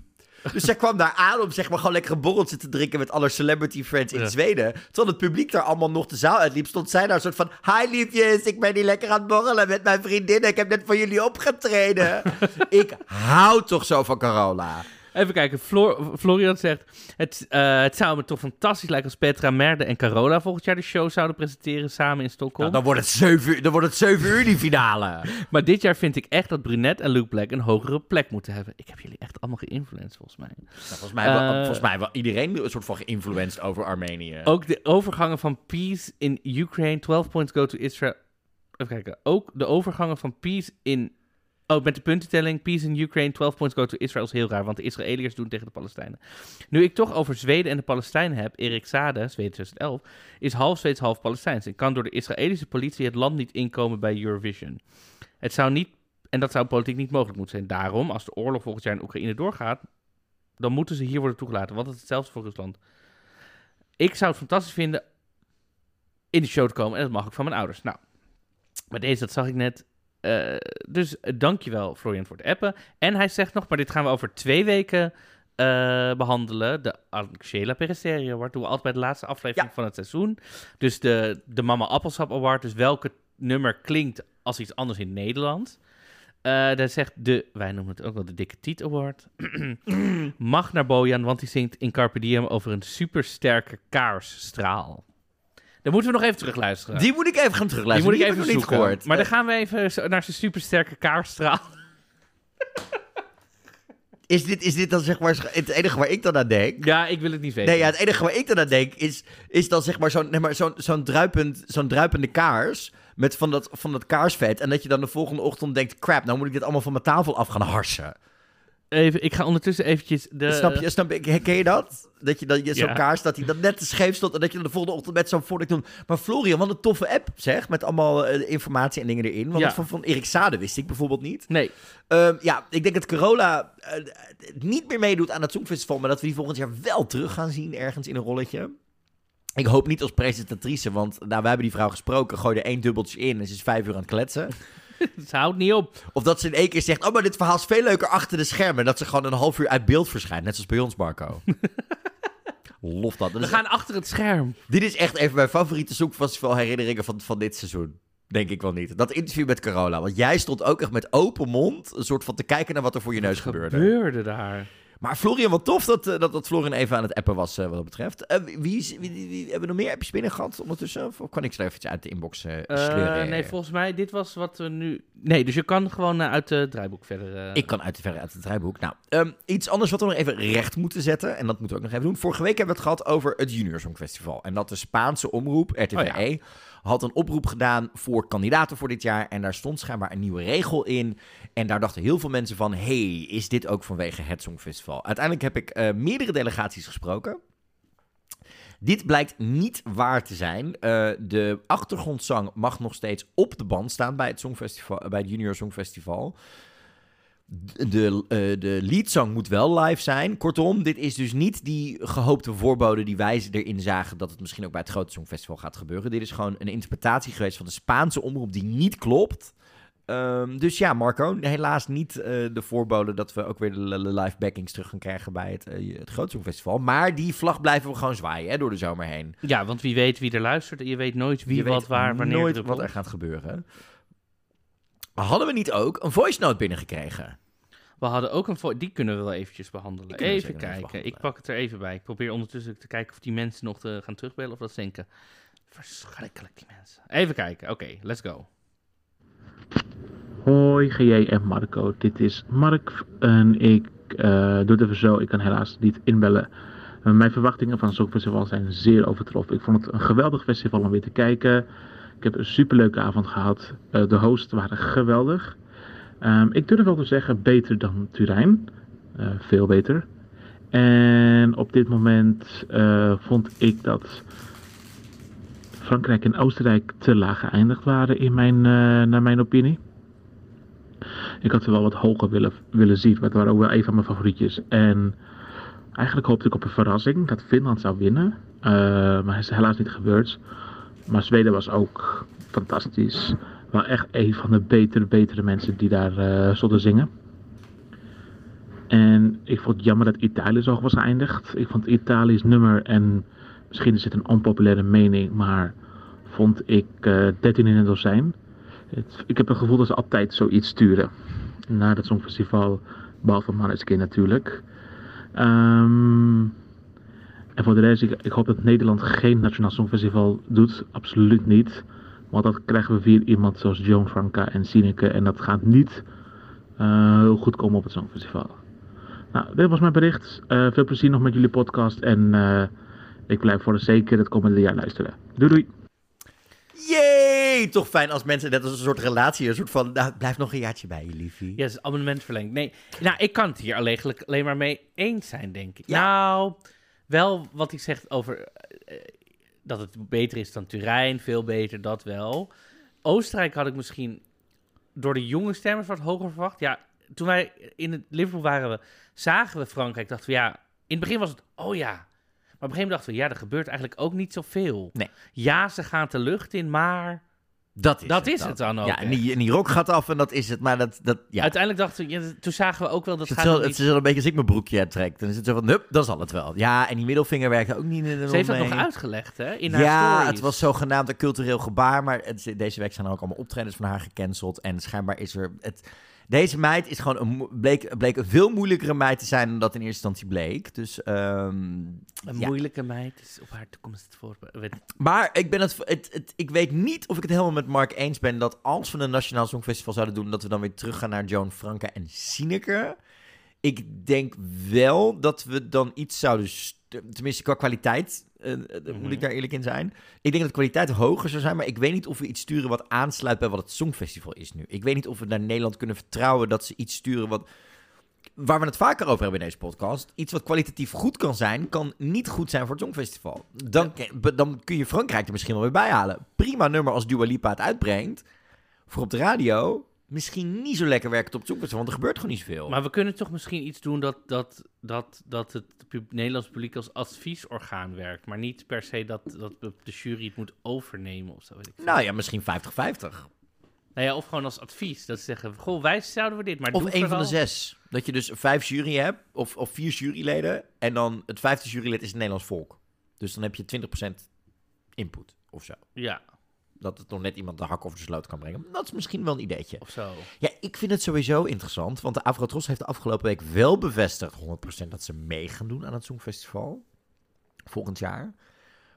S1: Dus zij kwam daar aan om zeg maar gewoon lekker een borreltje te drinken met alle celebrity friends in
S2: Ja.
S1: Zweden. Terwijl het publiek daar allemaal nog de zaal uitliep, stond zij daar een soort van... Hi liefjes, ik ben hier lekker aan het borrelen met mijn vriendinnen. Ik heb net voor jullie opgetreden. ik hou toch zo van Carola.
S2: Even kijken, Flor- Florian zegt... Het, eh, het zou me toch fantastisch lijken als Petra Merde en Carola volgend jaar de show zouden presenteren samen in Stockholm.
S1: Nou, dan, wordt het 7 uur, dan wordt het 7 uur die finale.
S2: Maar dit jaar vind ik echt dat Brunette en Luke Black een hogere plek moeten hebben. Ik heb jullie echt allemaal geïnfluenced volgens mij.
S1: Nou, volgens, mij wel,
S2: Eh,
S1: volgens mij wel iedereen een soort van geïnfluenced over Armenië.
S2: Ook de overgangen van peace in Ukraine, 12 points go to Israel. Even kijken. Ook de overgangen van peace in... Oh, met de puntentelling, peace in Ukraine, 12 points go to Israel is heel raar, want de Israëliërs doen tegen de Palestijnen. Nu ik toch over Zweden en de Palestijnen heb, Erik Sade, Zweden 2011, is half Zweeds, half Palestijns en kan door de Israëlische politie het land niet inkomen bij Eurovision. Het zou niet, en dat zou politiek niet mogelijk moeten zijn. Daarom, als de oorlog volgend jaar in Oekraïne doorgaat, dan moeten ze hier worden toegelaten, want het is hetzelfde voor Rusland. Ik zou het fantastisch vinden in de show te komen. En dat mag ik van mijn ouders. Nou, maar deze, dat zag ik net. Eh, dus uh, dankjewel, Florian, voor het appen. En hij zegt nog, maar dit gaan we over twee weken uh, behandelen. De Angela Peresterio Award. Doen we altijd bij de laatste aflevering
S1: Ja.
S2: van het seizoen. Dus de, de Mama Appelsap Award. Dus welke nummer klinkt als iets anders in Nederland. Uh, daar zegt de, wij noemen het ook wel de Dikke Tiet Award. Mag naar Bojan, want die zingt in Carpe Diem over een supersterke kaarsstraal. Dan moeten we nog even terugluisteren.
S1: Die moet ik even gaan
S2: Die
S1: terugluisteren.
S2: moet ik even
S1: nog niet
S2: zoeken.
S1: gehoord.
S2: Maar dan gaan we even naar zijn supersterke kaarsstraal.
S1: Is dit, is dit dan zeg maar het enige waar ik dan aan denk?
S2: Ja, ik wil het niet weten.
S1: Nee, ja, het enige waar ik dan aan denk is, is dan zeg maar zo'n nee, maar zo'n zo'n druipend, zo'n druipende kaars met van dat, van dat kaarsvet. En dat je dan de volgende ochtend denkt, crap, nou moet ik dit allemaal van mijn tafel af gaan harsen.
S2: Even, ik ga ondertussen eventjes de...
S1: snap je? Snap je? Herken je dat? Dat je dan je zo'n
S2: Ja.
S1: kaars, dat hij dan net te scheef stond en dat je dan de volgende ochtend met zo'n voordat doen. Maar Florian, wat een toffe app zeg, met allemaal eh, informatie en dingen erin. Want
S2: Ja.
S1: dat van, van Erik Sade wist ik bijvoorbeeld niet.
S2: Nee,
S1: Ehm, ja, ik denk dat Carola eh, niet meer meedoet aan het Songfestival, maar dat we die volgend jaar wel terug gaan zien ergens in een rolletje. Ik hoop niet als presentatrice, want nou, we hebben die vrouw gesproken. Gooi er één dubbeltje in en ze is vijf uur aan het kletsen.
S2: Ze houdt niet op.
S1: Of dat ze in één keer zegt, oh, maar dit verhaal is veel leuker achter de schermen. En dat ze gewoon een half uur uit beeld verschijnt, net zoals bij ons, Marco. Lof dat. Dat
S2: We gaan achter het scherm.
S1: Dit is echt even mijn favoriete zoekfestival herinneringen van, van dit seizoen. Denk ik wel niet. Dat interview met Carola. Want jij stond ook echt met open mond, een soort van te kijken naar wat er voor je neus gebeurde.
S2: gebeurde daar?
S1: Maar Florian, wat tof dat, eh, dat, dat Florian even aan het appen was eh, wat dat betreft. Eh, wie, wie, wie, hebben we nog meer appjes binnen gehad ondertussen? Of kan ik ze even uit de inbox Eh, sleuren?
S2: nee, volgens mij, dit was wat we nu... Nee, dus je kan gewoon uit het draaiboek verder...
S1: Ik kan uit de verre uit het draaiboek. Nou, ehm, iets anders wat we nog even recht moeten zetten. En dat moeten we ook nog even doen. Vorige week hebben we het gehad over het Junior Songfestival. En dat de Spaanse omroep, RTVE,
S2: Oh ja.
S1: Had een oproep gedaan voor kandidaten voor dit jaar. En daar stond schijnbaar een nieuwe regel in. En daar dachten heel veel mensen van... hey, is dit ook vanwege het Songfestival? Uiteindelijk heb ik eh, meerdere delegaties gesproken. Dit blijkt niet waar te zijn. Eh, de achtergrondzang mag nog steeds op de band staan bij het, Songfestival, bij het Junior Songfestival. De, eh, de leadzang moet wel live zijn. Kortom, dit is dus niet die gehoopte voorbode die wij erin zagen dat het misschien ook bij het grote Songfestival gaat gebeuren. Dit is gewoon een interpretatie geweest van de Spaanse omroep die niet klopt. Ehm, dus ja, Marco, helaas niet eh, de voorbode dat we ook weer de, live backings terug gaan krijgen bij het, eh, het. Maar die vlag blijven we gewoon zwaaien hè, door de zomer heen.
S2: Ja, want wie weet wie er luistert. Je weet nooit wie
S1: Je
S2: wat waar wanneer
S1: nooit
S2: er
S1: wat er gaat gebeuren. Hadden we niet ook een voice note binnengekregen?
S2: We hadden ook een... vo- Die kunnen we wel eventjes behandelen. Even kijken. Ik pak het er even bij. Ik probeer ondertussen te kijken of die mensen nog te gaan terugbellen of dat denken. Verschrikkelijk, die mensen. Even kijken. Oké, let's go.
S5: Hoi GJ en Marco, dit is Mark en ik eh, doe het even zo, ik kan helaas niet inbellen. Eh, mijn verwachtingen van het Songfestival zijn zeer overtroffen. Ik vond het een geweldig festival om weer te kijken. Ik heb een superleuke avond gehad. Eh, de hosts waren geweldig. Ehm, ik durf wel te zeggen beter dan Turijn. Eh, veel beter. En op dit moment eh, vond ik dat Frankrijk en Oostenrijk te laag geëindigd waren in mijn, eh, naar mijn opinie. Ik had ze wel wat hoger willen, willen zien. maar Het waren ook wel een van mijn favorietjes. En eigenlijk hoopte ik op een verrassing dat Finland zou winnen. Maar dat is helaas niet gebeurd. Maar Zweden was ook fantastisch. Wel echt een van de betere, betere mensen die daar stonden zingen. En ik vond het jammer dat Italië zo was geëindigd. Ik vond Italië's nummer, en misschien is het een onpopulaire mening, maar vond ik eh 13 in een dozijn. Het- ik heb het gevoel dat ze altijd zoiets sturen. Naar het Songfestival, behalve Maneskin natuurlijk. Ehm, en voor de rest, ik, ik hoop dat Nederland geen Nationaal Songfestival doet. Absoluut niet. Want dan krijgen we weer iemand zoals Joan Franca en Sineke. En dat gaat niet eh, heel goed komen op het Songfestival. Nou, dit was mijn bericht. Eh, veel plezier nog met jullie podcast. En eh, ik blijf voor de zeker het komende jaar luisteren. Doei doei!
S1: Yay! Toch fijn als mensen net als een soort relatie, een soort van, nou, blijf nog een jaartje bij je, liefie.
S2: Ja, het is abonnement verlengd. Nee, nou, ik kan het hier alleen, alleen maar mee eens zijn, denk ik.
S1: Ja.
S2: Nou, wel wat hij zegt over dat het beter is dan Turijn, veel beter, dat wel. Oostenrijk had ik misschien door de jonge stemmers wat hoger verwacht. Ja, toen wij in het Liverpool waren, we, zagen we Frankrijk, dachten we, ja, in het begin was het, oh ja. Maar op een gegeven moment dachten we, ja, er gebeurt eigenlijk ook niet zoveel.
S1: Nee.
S2: Ja, ze gaan de lucht in, maar
S1: Dat is,
S2: Dat
S1: het,
S2: is het dan ook,
S1: Ja, en die, en die rok gaat af en dat is het. Maar dat, dat ja.
S2: uiteindelijk dachten we, ja, toen zagen we ook wel dat
S1: het,
S2: gaat
S1: is
S2: niet
S1: het is wel een beetje als ik mijn broekje uittrek. Dan is het zo van, hup, dan zal het wel. Ja, en die middelvinger werkte ook niet in de
S2: Ze heeft dat nog uitgelegd, hè? In haar
S1: ja,
S2: stories.
S1: het was zogenaamd een cultureel gebaar. Maar het, deze week zijn er ook allemaal optredens van haar gecanceld. En schijnbaar is er... Het, deze meid is gewoon een, bleek, bleek een veel moeilijkere meid te zijn dan dat in eerste instantie bleek. Dus, ehm,
S2: Een
S1: ja.
S2: moeilijke meid is op haar toekomst voor.
S1: Maar ik, ben het, het, het, ik weet niet of ik het helemaal met Mark eens ben dat als we een Nationaal Songfestival zouden doen, dat we dan weer terug gaan naar Joan Franca en Sineke. Ik denk wel dat we dan iets zouden, st- tenminste qua kwaliteit, eh, eh, moet ik daar eerlijk in zijn. Ik denk dat de kwaliteit hoger zou zijn, maar ik weet niet of we iets sturen wat aansluit bij wat het Songfestival is nu. Ik weet niet of we naar Nederland kunnen vertrouwen dat ze iets sturen wat waar we het vaker over hebben in deze podcast. Iets wat kwalitatief goed kan zijn, kan niet goed zijn voor het Songfestival. Dan, dan kun je Frankrijk er misschien wel weer bij halen. Prima nummer als Dua Lipa het uitbrengt. Voor op de radio. Misschien niet zo lekker werkt op Songfestival, want er gebeurt gewoon niet zoveel.
S2: Maar we kunnen toch misschien iets doen dat, dat, dat, dat het pub- Nederlands publiek als adviesorgaan werkt. Maar niet per se dat, dat de jury het moet overnemen of zo. Weet ik
S1: nou ja, misschien 50-50.
S2: Nou ja, of gewoon als advies. Dat ze zeggen, goh, wij zouden we dit, maar
S1: Of een van de zes. Dat je dus vijf jury hebt, of, of vier juryleden. En dan het vijfde jurylid is het Nederlands volk. Dus dan heb je 20% input of zo.
S2: Ja,
S1: Dat het nog net iemand de hak over de sloot kan brengen. Dat is misschien wel een ideetje.
S2: of zo.
S1: Ja, ik vind het sowieso interessant. Want de Avrotros heeft de afgelopen week wel bevestigd, 100% dat ze mee gaan doen aan het Songfestival. Volgend jaar.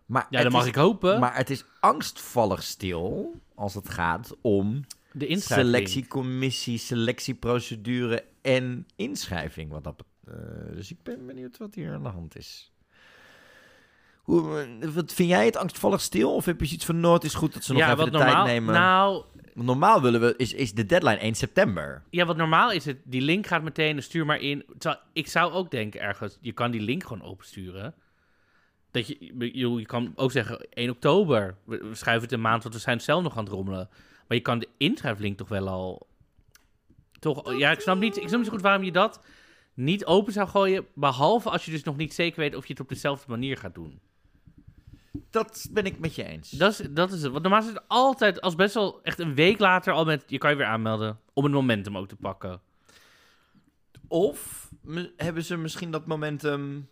S1: Maar
S2: Ja, dat mag
S1: is-
S2: ik hopen.
S1: Maar het is angstvallig stil als het gaat om
S2: de
S1: selectiecommissie, selectieprocedure en inschrijving. Wat dat, eh, dus ik ben benieuwd wat hier aan de hand is. Hoe, wat, vind jij het angstvallig stil? Of heb je zoiets van, no, het is goed dat ze nog
S2: ja,
S1: even
S2: wat
S1: de
S2: normaal,
S1: tijd nemen?
S2: Nou,
S1: normaal willen we, is, is de deadline 1 september.
S2: ja, wat normaal is het, die link gaat meteen, stuur maar in. Terwijl, ik zou ook denken ergens, je kan die link gewoon opensturen. Dat je, je, je kan ook zeggen 1 oktober, we, we schuiven het een maand, want we zijn zelf nog aan het rommelen. Maar je kan de inschrijflink toch wel al... Toch, ja, ik snap, niet, ik snap niet zo goed waarom je dat niet open zou gooien, behalve als je dus nog niet zeker weet of je het op dezelfde manier gaat doen.
S1: Dat ben ik met je eens.
S2: Dat is, dat is het. Want normaal is het altijd, als best wel echt een week later al met, je kan je weer aanmelden, om het momentum ook te pakken.
S1: Of hebben ze misschien dat momentum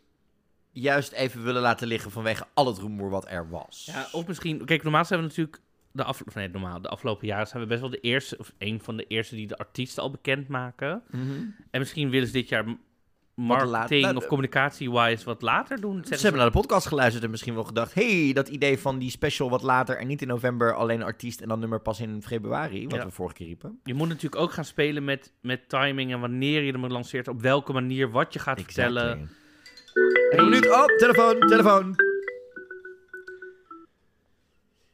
S1: juist even willen laten liggen vanwege al het rumoer wat er was?
S2: Ja, of misschien, kijk, normaal zijn we natuurlijk, de, af, nee, normaal, de afgelopen jaren zijn we best wel de eerste, of een van de eerste die de artiesten al bekend maken.
S1: Mhm.
S2: En misschien willen ze dit jaar
S1: laat-
S2: marketing
S1: nou,
S2: of
S1: eh,
S2: communicatie-wise wat later doen.
S1: Ze hebben naar de podcast geluisterd en misschien wel gedacht... hey, dat idee van die special wat later en niet in november... alleen een artiest en dan nummer pas in februari... wat
S2: Ja.
S1: we vorige keer riepen.
S2: Je moet natuurlijk ook gaan spelen met, met timing en wanneer je hem lanceert, op welke manier, wat je gaat vertellen.
S1: Exactly. Eén minuut. Oh, telefoon, telefoon.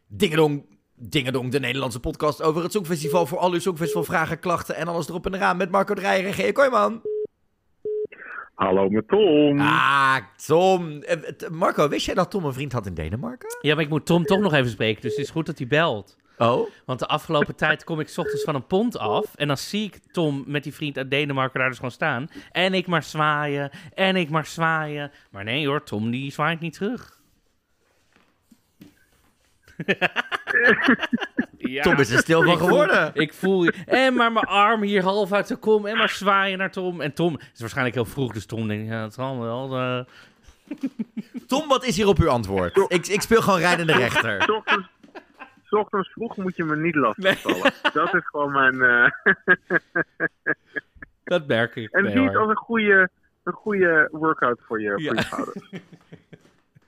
S1: Dingedong, dingedong, de Nederlandse podcast over het Songfestival... voor al uw Songfestival vragen, klachten en alles erop en eraan... met Marco Dreyer en G. Kooijman.
S6: Hallo met Tom.
S1: Ah, Tom. Eh, Marco, wist jij dat Tom een vriend had in Denemarken?
S2: Ja, maar ik moet Tom toch nog even spreken, dus het is goed dat hij belt.
S1: Oh?
S2: Want de afgelopen tijd kom ik 's ochtends van een pont af. En dan zie ik Tom met die vriend uit Denemarken daar dus gewoon staan. En ik maar zwaaien. En ik maar zwaaien. Maar nee hoor, Tom die zwaait niet terug. Ja,
S1: Tom is er stil van
S2: ik voel-
S1: geworden.
S2: Ik voel je. En maar mijn arm hier half uit de kom. En maar zwaaien naar Tom. En Tom is waarschijnlijk heel vroeg. Dus Tom denkt, ja, het zal wel. eh.
S1: Tom, wat is hier op uw antwoord? Ik, ik speel gewoon rijdende rechter.
S6: S ochtends, s ochtends vroeg moet je me niet lastigvallen. Dat is gewoon mijn... eh,
S2: Dat merk ik.
S6: en
S2: Nee,
S6: zie het als een goede, een goede workout voor je,
S1: Ja.
S6: voor je schouders.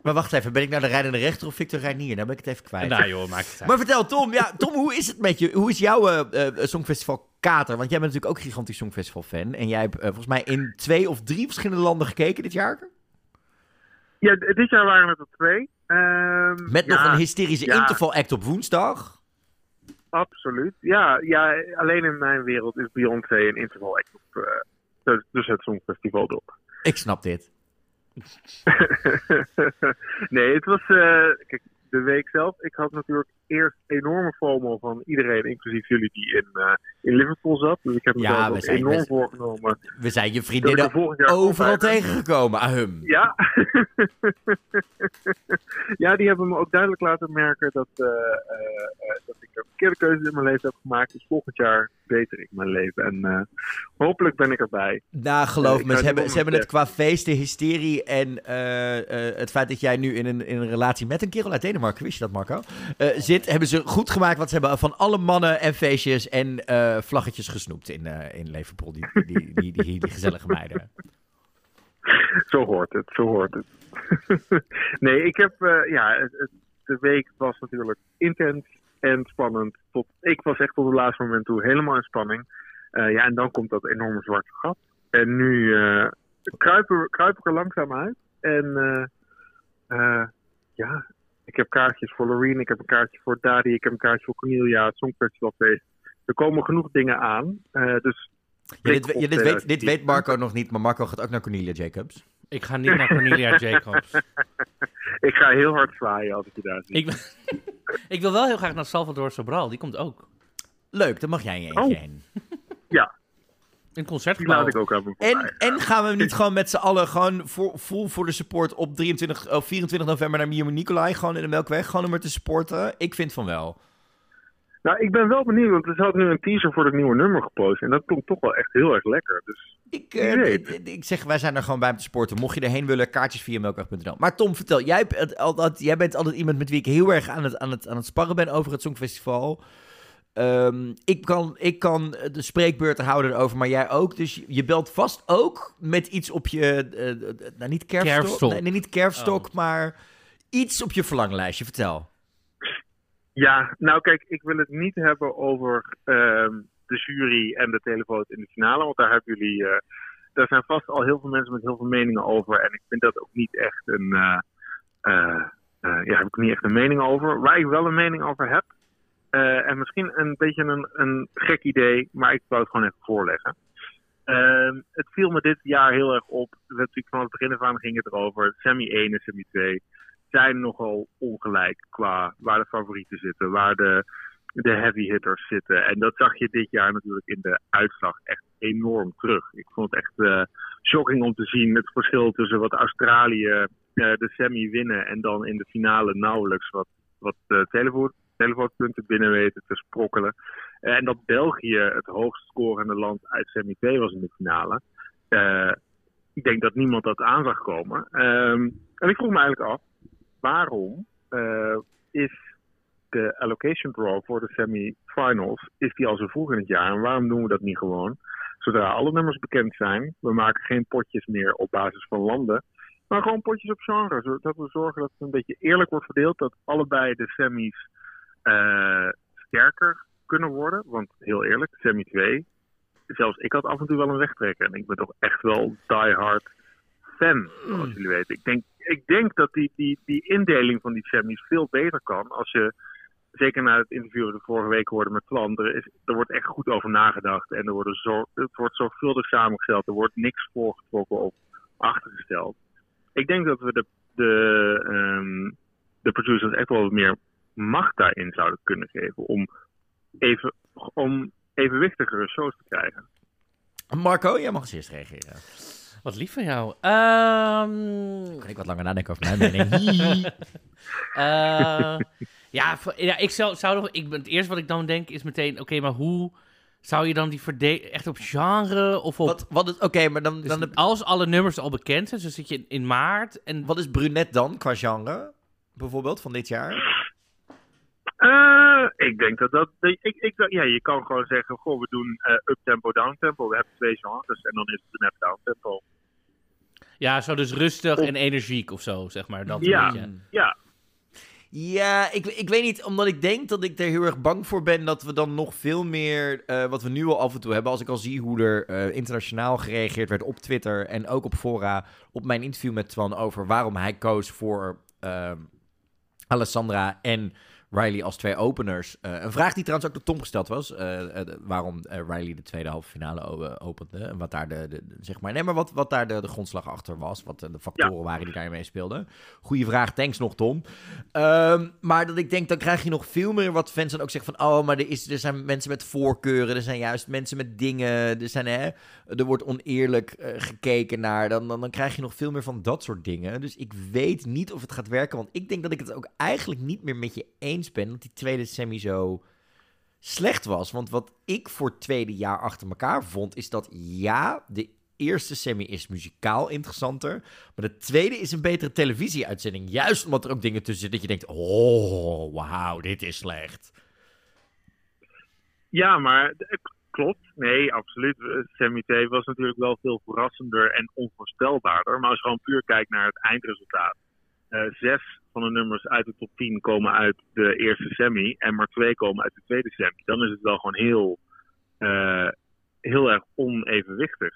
S1: Maar wacht even, ben ik nou de rijdende rechter of Victor Reinier? Nou ben ik het even kwijt.
S2: Nou joh, maakt het uit.
S1: Maar vertel, Tom, ja, Tom, hoe is het met je? Hoe is jouw eh, eh, Songfestival kater? Want jij bent natuurlijk ook gigantisch Songfestival fan. En jij hebt eh, volgens mij in twee of drie verschillende landen gekeken dit jaar.
S6: Ja, dit jaar waren het er twee. Ehm,
S1: Met nog
S6: ja,
S1: een hysterische
S6: ja.
S1: interval act op woensdag.
S6: Absoluut. Ja, ja, alleen in mijn wereld is Beyoncé een interval act op, dus het Songfestival door.
S1: Ik snap dit.
S6: nee, het was. eh, kijk, de week zelf. Ik had natuurlijk eerst enorme FOMO van iedereen, inclusief jullie, die in, eh, in Liverpool zat. Dus ik heb me
S1: Ja,
S6: zelf
S1: we
S6: ook
S1: zijn-
S6: enorm
S1: we-
S6: voorgenomen.
S1: We zijn je vriendinnen overal tegengekomen. Ahum.
S6: Ja. ja, die hebben me ook duidelijk laten merken dat, eh, eh, dat ik een verkeerde keuze in mijn leven heb gemaakt. Dus volgend jaar beter ik mijn leven. En hopelijk ben ik erbij.
S1: Nou, geloof me, ze hebben, ze hebben het qua feesten, hysterie en het feit dat jij nu in een, in een relatie met een kerel uit Denemarken, wist je dat Marco, eh, hebben ze goed gemaakt wat ze hebben van alle mannen en feestjes en eh, vlaggetjes gesnoept in, eh in Leverpool, die, die, die, die, gezellige meiden.
S6: Zo hoort het, zo hoort het. nee, ik heb, eh, ja, de week was natuurlijk intens en spannend. Tot, ik was echt tot het laatste moment toe helemaal in spanning. Ja, en dan komt dat enorme zwarte gat. En nu eh kruip, ik er langzaam uit. En ja, ik heb kaartjes voor Loreen, ik heb een kaartje voor Daddy, ik heb een kaartje voor Cornelia, het Songfestivalfeest. Er komen genoeg dingen aan. eh, dus
S1: Ja, dit, ja, dit, weet, dit weet Marco nog niet, maar Marco gaat ook naar Cornelia Jacobs.
S2: Ik ga niet naar Cornelia Jacobs.
S6: ik ga heel hard zwaaien als ik je daar zie.
S2: Ik, ik wil wel heel graag naar Salvador Sobral. Die komt ook.
S1: Leuk, dan mag jij in je eentje
S6: Oh.
S1: heen.
S2: Een
S6: Die
S2: concertgebouw.
S6: laat ik ook even
S1: En, en gaan we niet gewoon met z'n allen gewoon voor, full voor de support op 23, of 24 november naar Mio Nicolai, gewoon in de Melkweg, gewoon om er te supporten? Ik vind van wel.
S6: Nou, ik ben wel benieuwd, want er zat nu een teaser voor het nieuwe nummer gepost. En dat klonk toch wel echt heel erg lekker. Dus
S1: Ik, eh, ik, zeg, wij zijn er gewoon bij om te sporten. Mocht je erheen willen, kaartjes via melkweg.nl. Maar Tom, vertel, jij, bent altijd, jij bent altijd iemand met wie ik heel erg aan het, aan het, aan het sparren ben over het Songfestival. Ehm, ik, kan, ik kan de spreekbeurten houden erover, maar jij ook. Dus je- belt vast ook met iets op je... eh, eh, nou, niet kerfstok.
S2: Kerfstok.
S1: Nee, nee, niet kerfstok,
S2: Oh.
S1: maar iets op je verlanglijstje. Vertel.
S6: ja, nou kijk, ik wil het niet hebben over ehm, de jury en de televote in de finale. Want daar hebben jullie... eh, daar zijn vast al heel veel mensen met heel veel meningen over. En ik vind dat ook niet echt een... eh eh, eh, ja, heb ik niet echt een mening over. Waar ik wel een mening over heb... eh, en misschien een beetje een, een gek idee, maar ik wou het gewoon even voorleggen. Ehm, het viel me dit jaar heel erg op. We natuurlijk van het begin af aan ging het erover. Semi 1 en Semi 2 zijn nogal ongelijk qua waar de favorieten zitten, waar de, de heavy hitters zitten. En dat zag je dit jaar natuurlijk in de uitslag echt enorm terug. Ik vond het echt eh, shocking om te zien het verschil tussen wat Australië eh, de semi winnen en dan in de finale nauwelijks wat, wat uh, televoot, televootpunten binnen weten te sprokkelen. En dat België het hoogst scorende land uit semi 2 was in de finale. Uh, ik denk dat niemand dat aan zag komen. Um, en ik vroeg me eigenlijk af, waarom uh, is de allocation draw voor de semi-finals, is die al zo vroeg in het jaar? En waarom doen we dat niet gewoon? Zodra alle nummers bekend zijn, we maken geen potjes meer op basis van landen, maar gewoon potjes op genre. Zodat we zorgen dat het een beetje eerlijk wordt verdeeld, dat allebei de semis sterker kunnen worden. Want heel eerlijk, semi 2, zelfs ik had af en toe wel een wegtrekker. En ik ben toch echt wel diehard fan, zoals mm. jullie weten. Ik denk, ik denk dat die, die, die indeling van die semis veel beter kan als je, zeker na het interview dat we vorige week hoorden met Twan, er, is, er wordt echt goed over nagedacht en er worden zo, het wordt zorgvuldig samengesteld. Er wordt niks voorgetrokken of achtergesteld. Ik denk dat we de, de, um, de producers echt wel wat meer macht daarin zouden kunnen geven om, even, om evenwichtigere shows te krijgen.
S1: Marco, jij mag eens eerst reageren.
S2: Wat lief van jou. Um...
S1: Kan ik wat langer nadenken over mijn mening?
S2: uh, ja, voor, ja, ik zou, zou nog... Ik, het eerste wat ik dan denk is meteen... Oké, okay, maar hoe zou je dan die verdelen... Echt op genre of op...
S1: Wat, wat. Oké, okay, maar dan...
S2: Dus
S1: dan.
S2: Als alle nummers al bekend zijn, dus zit je in, in maart en...
S1: Wat is Brunet dan, qua genre? Bijvoorbeeld, van dit jaar?
S6: Uh, ik denk dat dat. Ik, ik, ja, je kan gewoon zeggen: Goh, we doen uh, uptempo, downtempo. We hebben twee genres en dan is het net downtempo.
S2: Ja, zo dus rustig of, en energiek of zo, zeg maar. Dat
S6: ja,
S2: beetje.
S6: ja.
S1: Ja, ik, ik weet niet, omdat ik denk dat ik er heel erg bang voor ben dat we dan nog veel meer, uh, wat we nu al af en toe hebben, als ik al zie hoe er uh, internationaal gereageerd werd op Twitter en ook op fora, op mijn interview met Twan over waarom hij koos voor uh, Alessandra en Riley als twee openers. Uh, een vraag die trouwens ook door Tom gesteld was. Uh, uh, waarom Riley de tweede halve finale opende. En wat daar de, de, zeg maar, nee, maar wat, wat daar de, de grondslag achter was. Wat de factoren ja. waren die daarin meespeelden. Goeie vraag, thanks nog Tom. Um, maar dat ik denk, dan krijg je nog veel meer wat fans dan ook zeggen van... Oh, maar er, is, er zijn mensen met voorkeuren. Er zijn juist mensen met dingen. Er, zijn, hè, er wordt oneerlijk gekeken naar. Dan, dan, dan krijg je nog veel meer van dat soort dingen. Dus ik weet niet of het gaat werken. Want ik denk dat ik het ook eigenlijk niet meer met je eens ben dat die tweede semi zo slecht was. Want wat ik voor het tweede jaar achter elkaar vond, is dat ja, de eerste semi is muzikaal interessanter, maar de tweede is een betere televisieuitzending. Juist omdat er ook dingen tussen zitten dat je denkt, oh, wauw, dit is slecht.
S6: Ja, maar klopt. Nee, absoluut. Semi 2 was natuurlijk wel veel verrassender en onvoorstelbaarder. Maar als je gewoon puur kijkt naar het eindresultaat. Uh, zes van de nummers uit de top 10 komen uit de eerste semi en maar twee komen uit de tweede semi. Dan is het wel gewoon heel, uh, heel erg onevenwichtig.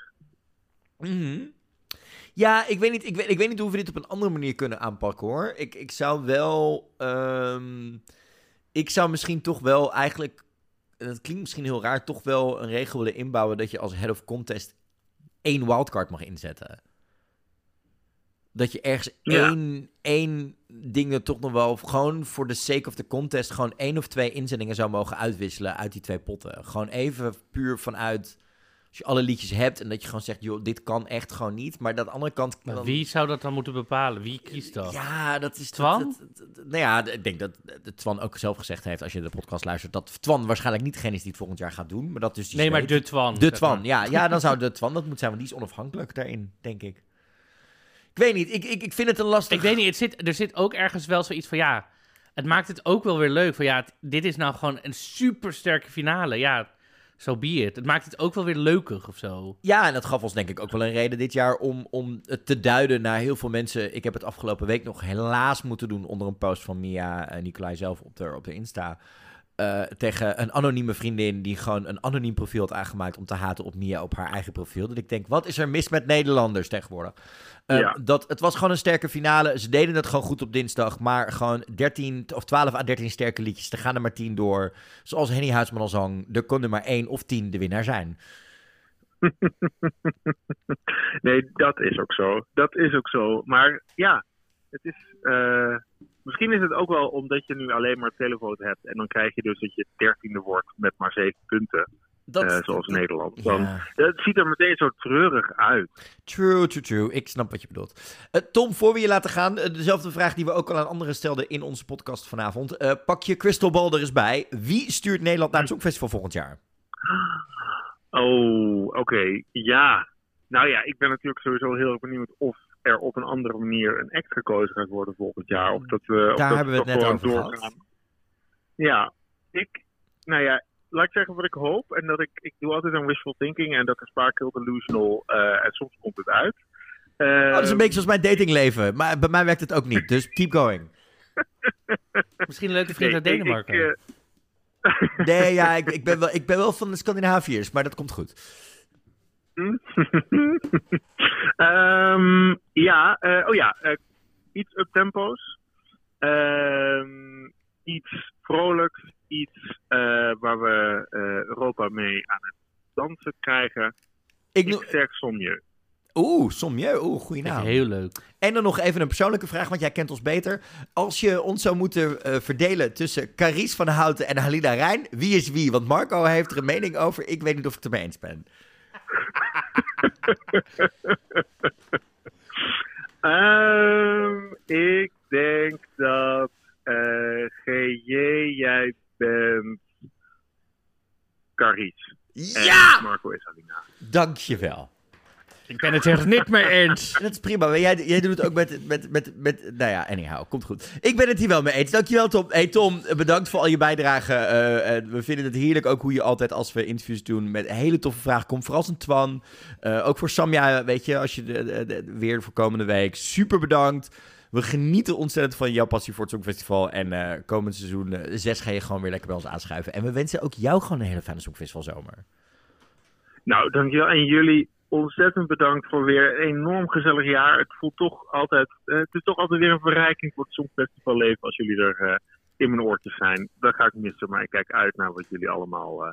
S1: -hmm. Ja, ik weet, niet, ik, weet, ik weet niet hoe we dit op een andere manier kunnen aanpakken hoor. Ik, ik zou wel. Um, ik zou misschien toch wel eigenlijk. Dat klinkt misschien heel raar, toch wel een regel willen inbouwen dat je als head of contest één wildcard mag inzetten. Dat je ergens
S6: Ja.
S1: één, één ding er toch nog wel, gewoon voor de sake of the contest, gewoon één of twee inzendingen zou mogen uitwisselen uit die twee potten. Gewoon even puur vanuit, als je alle liedjes hebt en dat je gewoon zegt, joh, dit kan echt gewoon niet. Maar dat andere kant...
S2: Maar
S1: dan-
S2: wie zou dat dan moeten bepalen? Wie kiest dat?
S1: Ja, dat is...
S2: Twan?
S1: dat- dat- dat- nou ja, ik denk dat Twan ook zelf gezegd heeft, als je de podcast luistert, dat Twan waarschijnlijk niet degene is die het volgend jaar gaat doen. Maar dat dus die
S2: nee, maar de Twan.
S1: De Twan,
S2: maar.
S1: ja, ja, dan zou de Twan dat moeten zijn, want die is onafhankelijk daarin, denk ik. Ik weet niet, ik, ik, ik vind het een lastig...
S2: Ik weet niet, het zit, er zit ook ergens wel zoiets van, ja, het maakt het ook wel weer leuk. Van ja, het- dit is nou gewoon een super sterke finale. Ja, zo be it. Het maakt het ook wel weer leuker of zo.
S1: Ja, en dat gaf ons denk ik ook wel een reden dit jaar om, om het te duiden naar heel veel mensen. Ik heb het afgelopen week nog helaas moeten doen onder een post van Mia en Nicolai zelf op de, op de Insta. Eh, tegen een anonieme vriendin die gewoon een anoniem profiel had aangemaakt om te haten op Mia op haar eigen profiel. Dat ik denk, wat is er mis met Nederlanders tegenwoordig? Eh,
S6: Ja.
S1: dat, het was gewoon een sterke finale. Ze deden het gewoon goed op dinsdag, maar gewoon 13 of 12 à 13 sterke liedjes. Er gaan er maar 10 door. Zoals Henny Huisman al zong, er kon er maar één of 10 de winnaar zijn.
S6: Nee, dat is ook zo. Dat is ook zo. Maar ja, het is. eh, misschien is het ook wel omdat je nu alleen maar televote hebt. En dan krijg je dus dat je dertiende wordt met maar zeven punten.
S1: Dat,
S6: eh, zoals Nederland. Dan,
S1: Ja.
S6: Het ziet er meteen zo treurig uit.
S1: True, true, true. Ik snap wat je bedoelt. Eh, Tom, voor we je laten gaan, eh, dezelfde vraag die we ook al aan anderen stelden in onze podcast vanavond. Pak je crystal ball er eens bij. Wie stuurt Nederland naar het Songfestival volgend jaar?
S6: Oh, oké. Ja. Nou ja, ik ben natuurlijk sowieso heel erg benieuwd of er op een andere manier een act gekozen gaat worden volgend jaar. Of dat we, of
S1: Daar
S6: dat
S1: hebben we het
S6: toch
S1: net over gehad.
S6: Ja, ik, nou ja, laat ik zeggen wat ik hoop. En dat ik, ik doe altijd een wishful thinking en dat is vaak heel delusional. eh, en soms komt het uit.
S1: Oh, dat is een
S6: Ehm,
S1: beetje zoals mijn datingleven. Maar bij mij werkt het ook niet, dus keep going.
S2: Misschien een leuke vriend
S6: nee,
S2: uit Denemarken.
S6: ik, eh,
S1: Nee, ja, ik, ik, ben wel, ik ben wel van de Scandinaviërs, maar dat komt goed.
S6: Ehm, ja, eh, oh ja, eh, iets uptempo's. Ehm iets vrolijks, iets eh, waar we eh, Europa mee aan het dansen krijgen.
S1: Ik
S6: Ik
S1: noem...
S6: zeg Somje.
S1: Oeh, Sommieu. Oeh, goeie
S2: ik
S1: naam.
S2: heel leuk.
S1: En dan nog even een persoonlijke vraag, want jij kent ons beter. Als je ons zou moeten eh, verdelen tussen Carice van Houten en Halida Rijn, wie is wie? Want Marco heeft er een mening over. Ik weet niet of ik het ermee eens ben.
S6: Ehm, ik denk dat eh GJ, jij bent Carice.
S1: Ja!
S6: En Marco is Alina.
S1: Dankjewel.
S2: Ik ben het er niet mee eens.
S1: Dat is prima. maar Jij, jij doet het ook met, met, met, met... Nou ja, anyhow, komt goed. Ik ben het hier wel mee eens. Dankjewel, Tom. Hey, Tom, bedankt voor al je bijdragen. Eh, eh, we vinden het heerlijk ook hoe je altijd, als we interviews doen, met hele toffe vragen komt. Vooral een Twan. Eh, ook voor Samja, weet je, als je de, de- de- weer voor komende week. Super bedankt. We genieten ontzettend van jouw passie voor het Songfestival. En eh komend seizoen eh, 6 ga je gewoon weer lekker bij ons aanschuiven. En we wensen ook jou gewoon een hele fijne Songfestival zomer.
S6: Nou, dankjewel. En jullie ontzettend bedankt voor weer een enorm gezellig jaar. Het voelt toch altijd, eh, het is toch altijd weer een verrijking voor het Songfestival leven als jullie er eh, in mijn oortjes zijn. Dat ga ik missen, maar ik kijk uit naar wat jullie allemaal eh,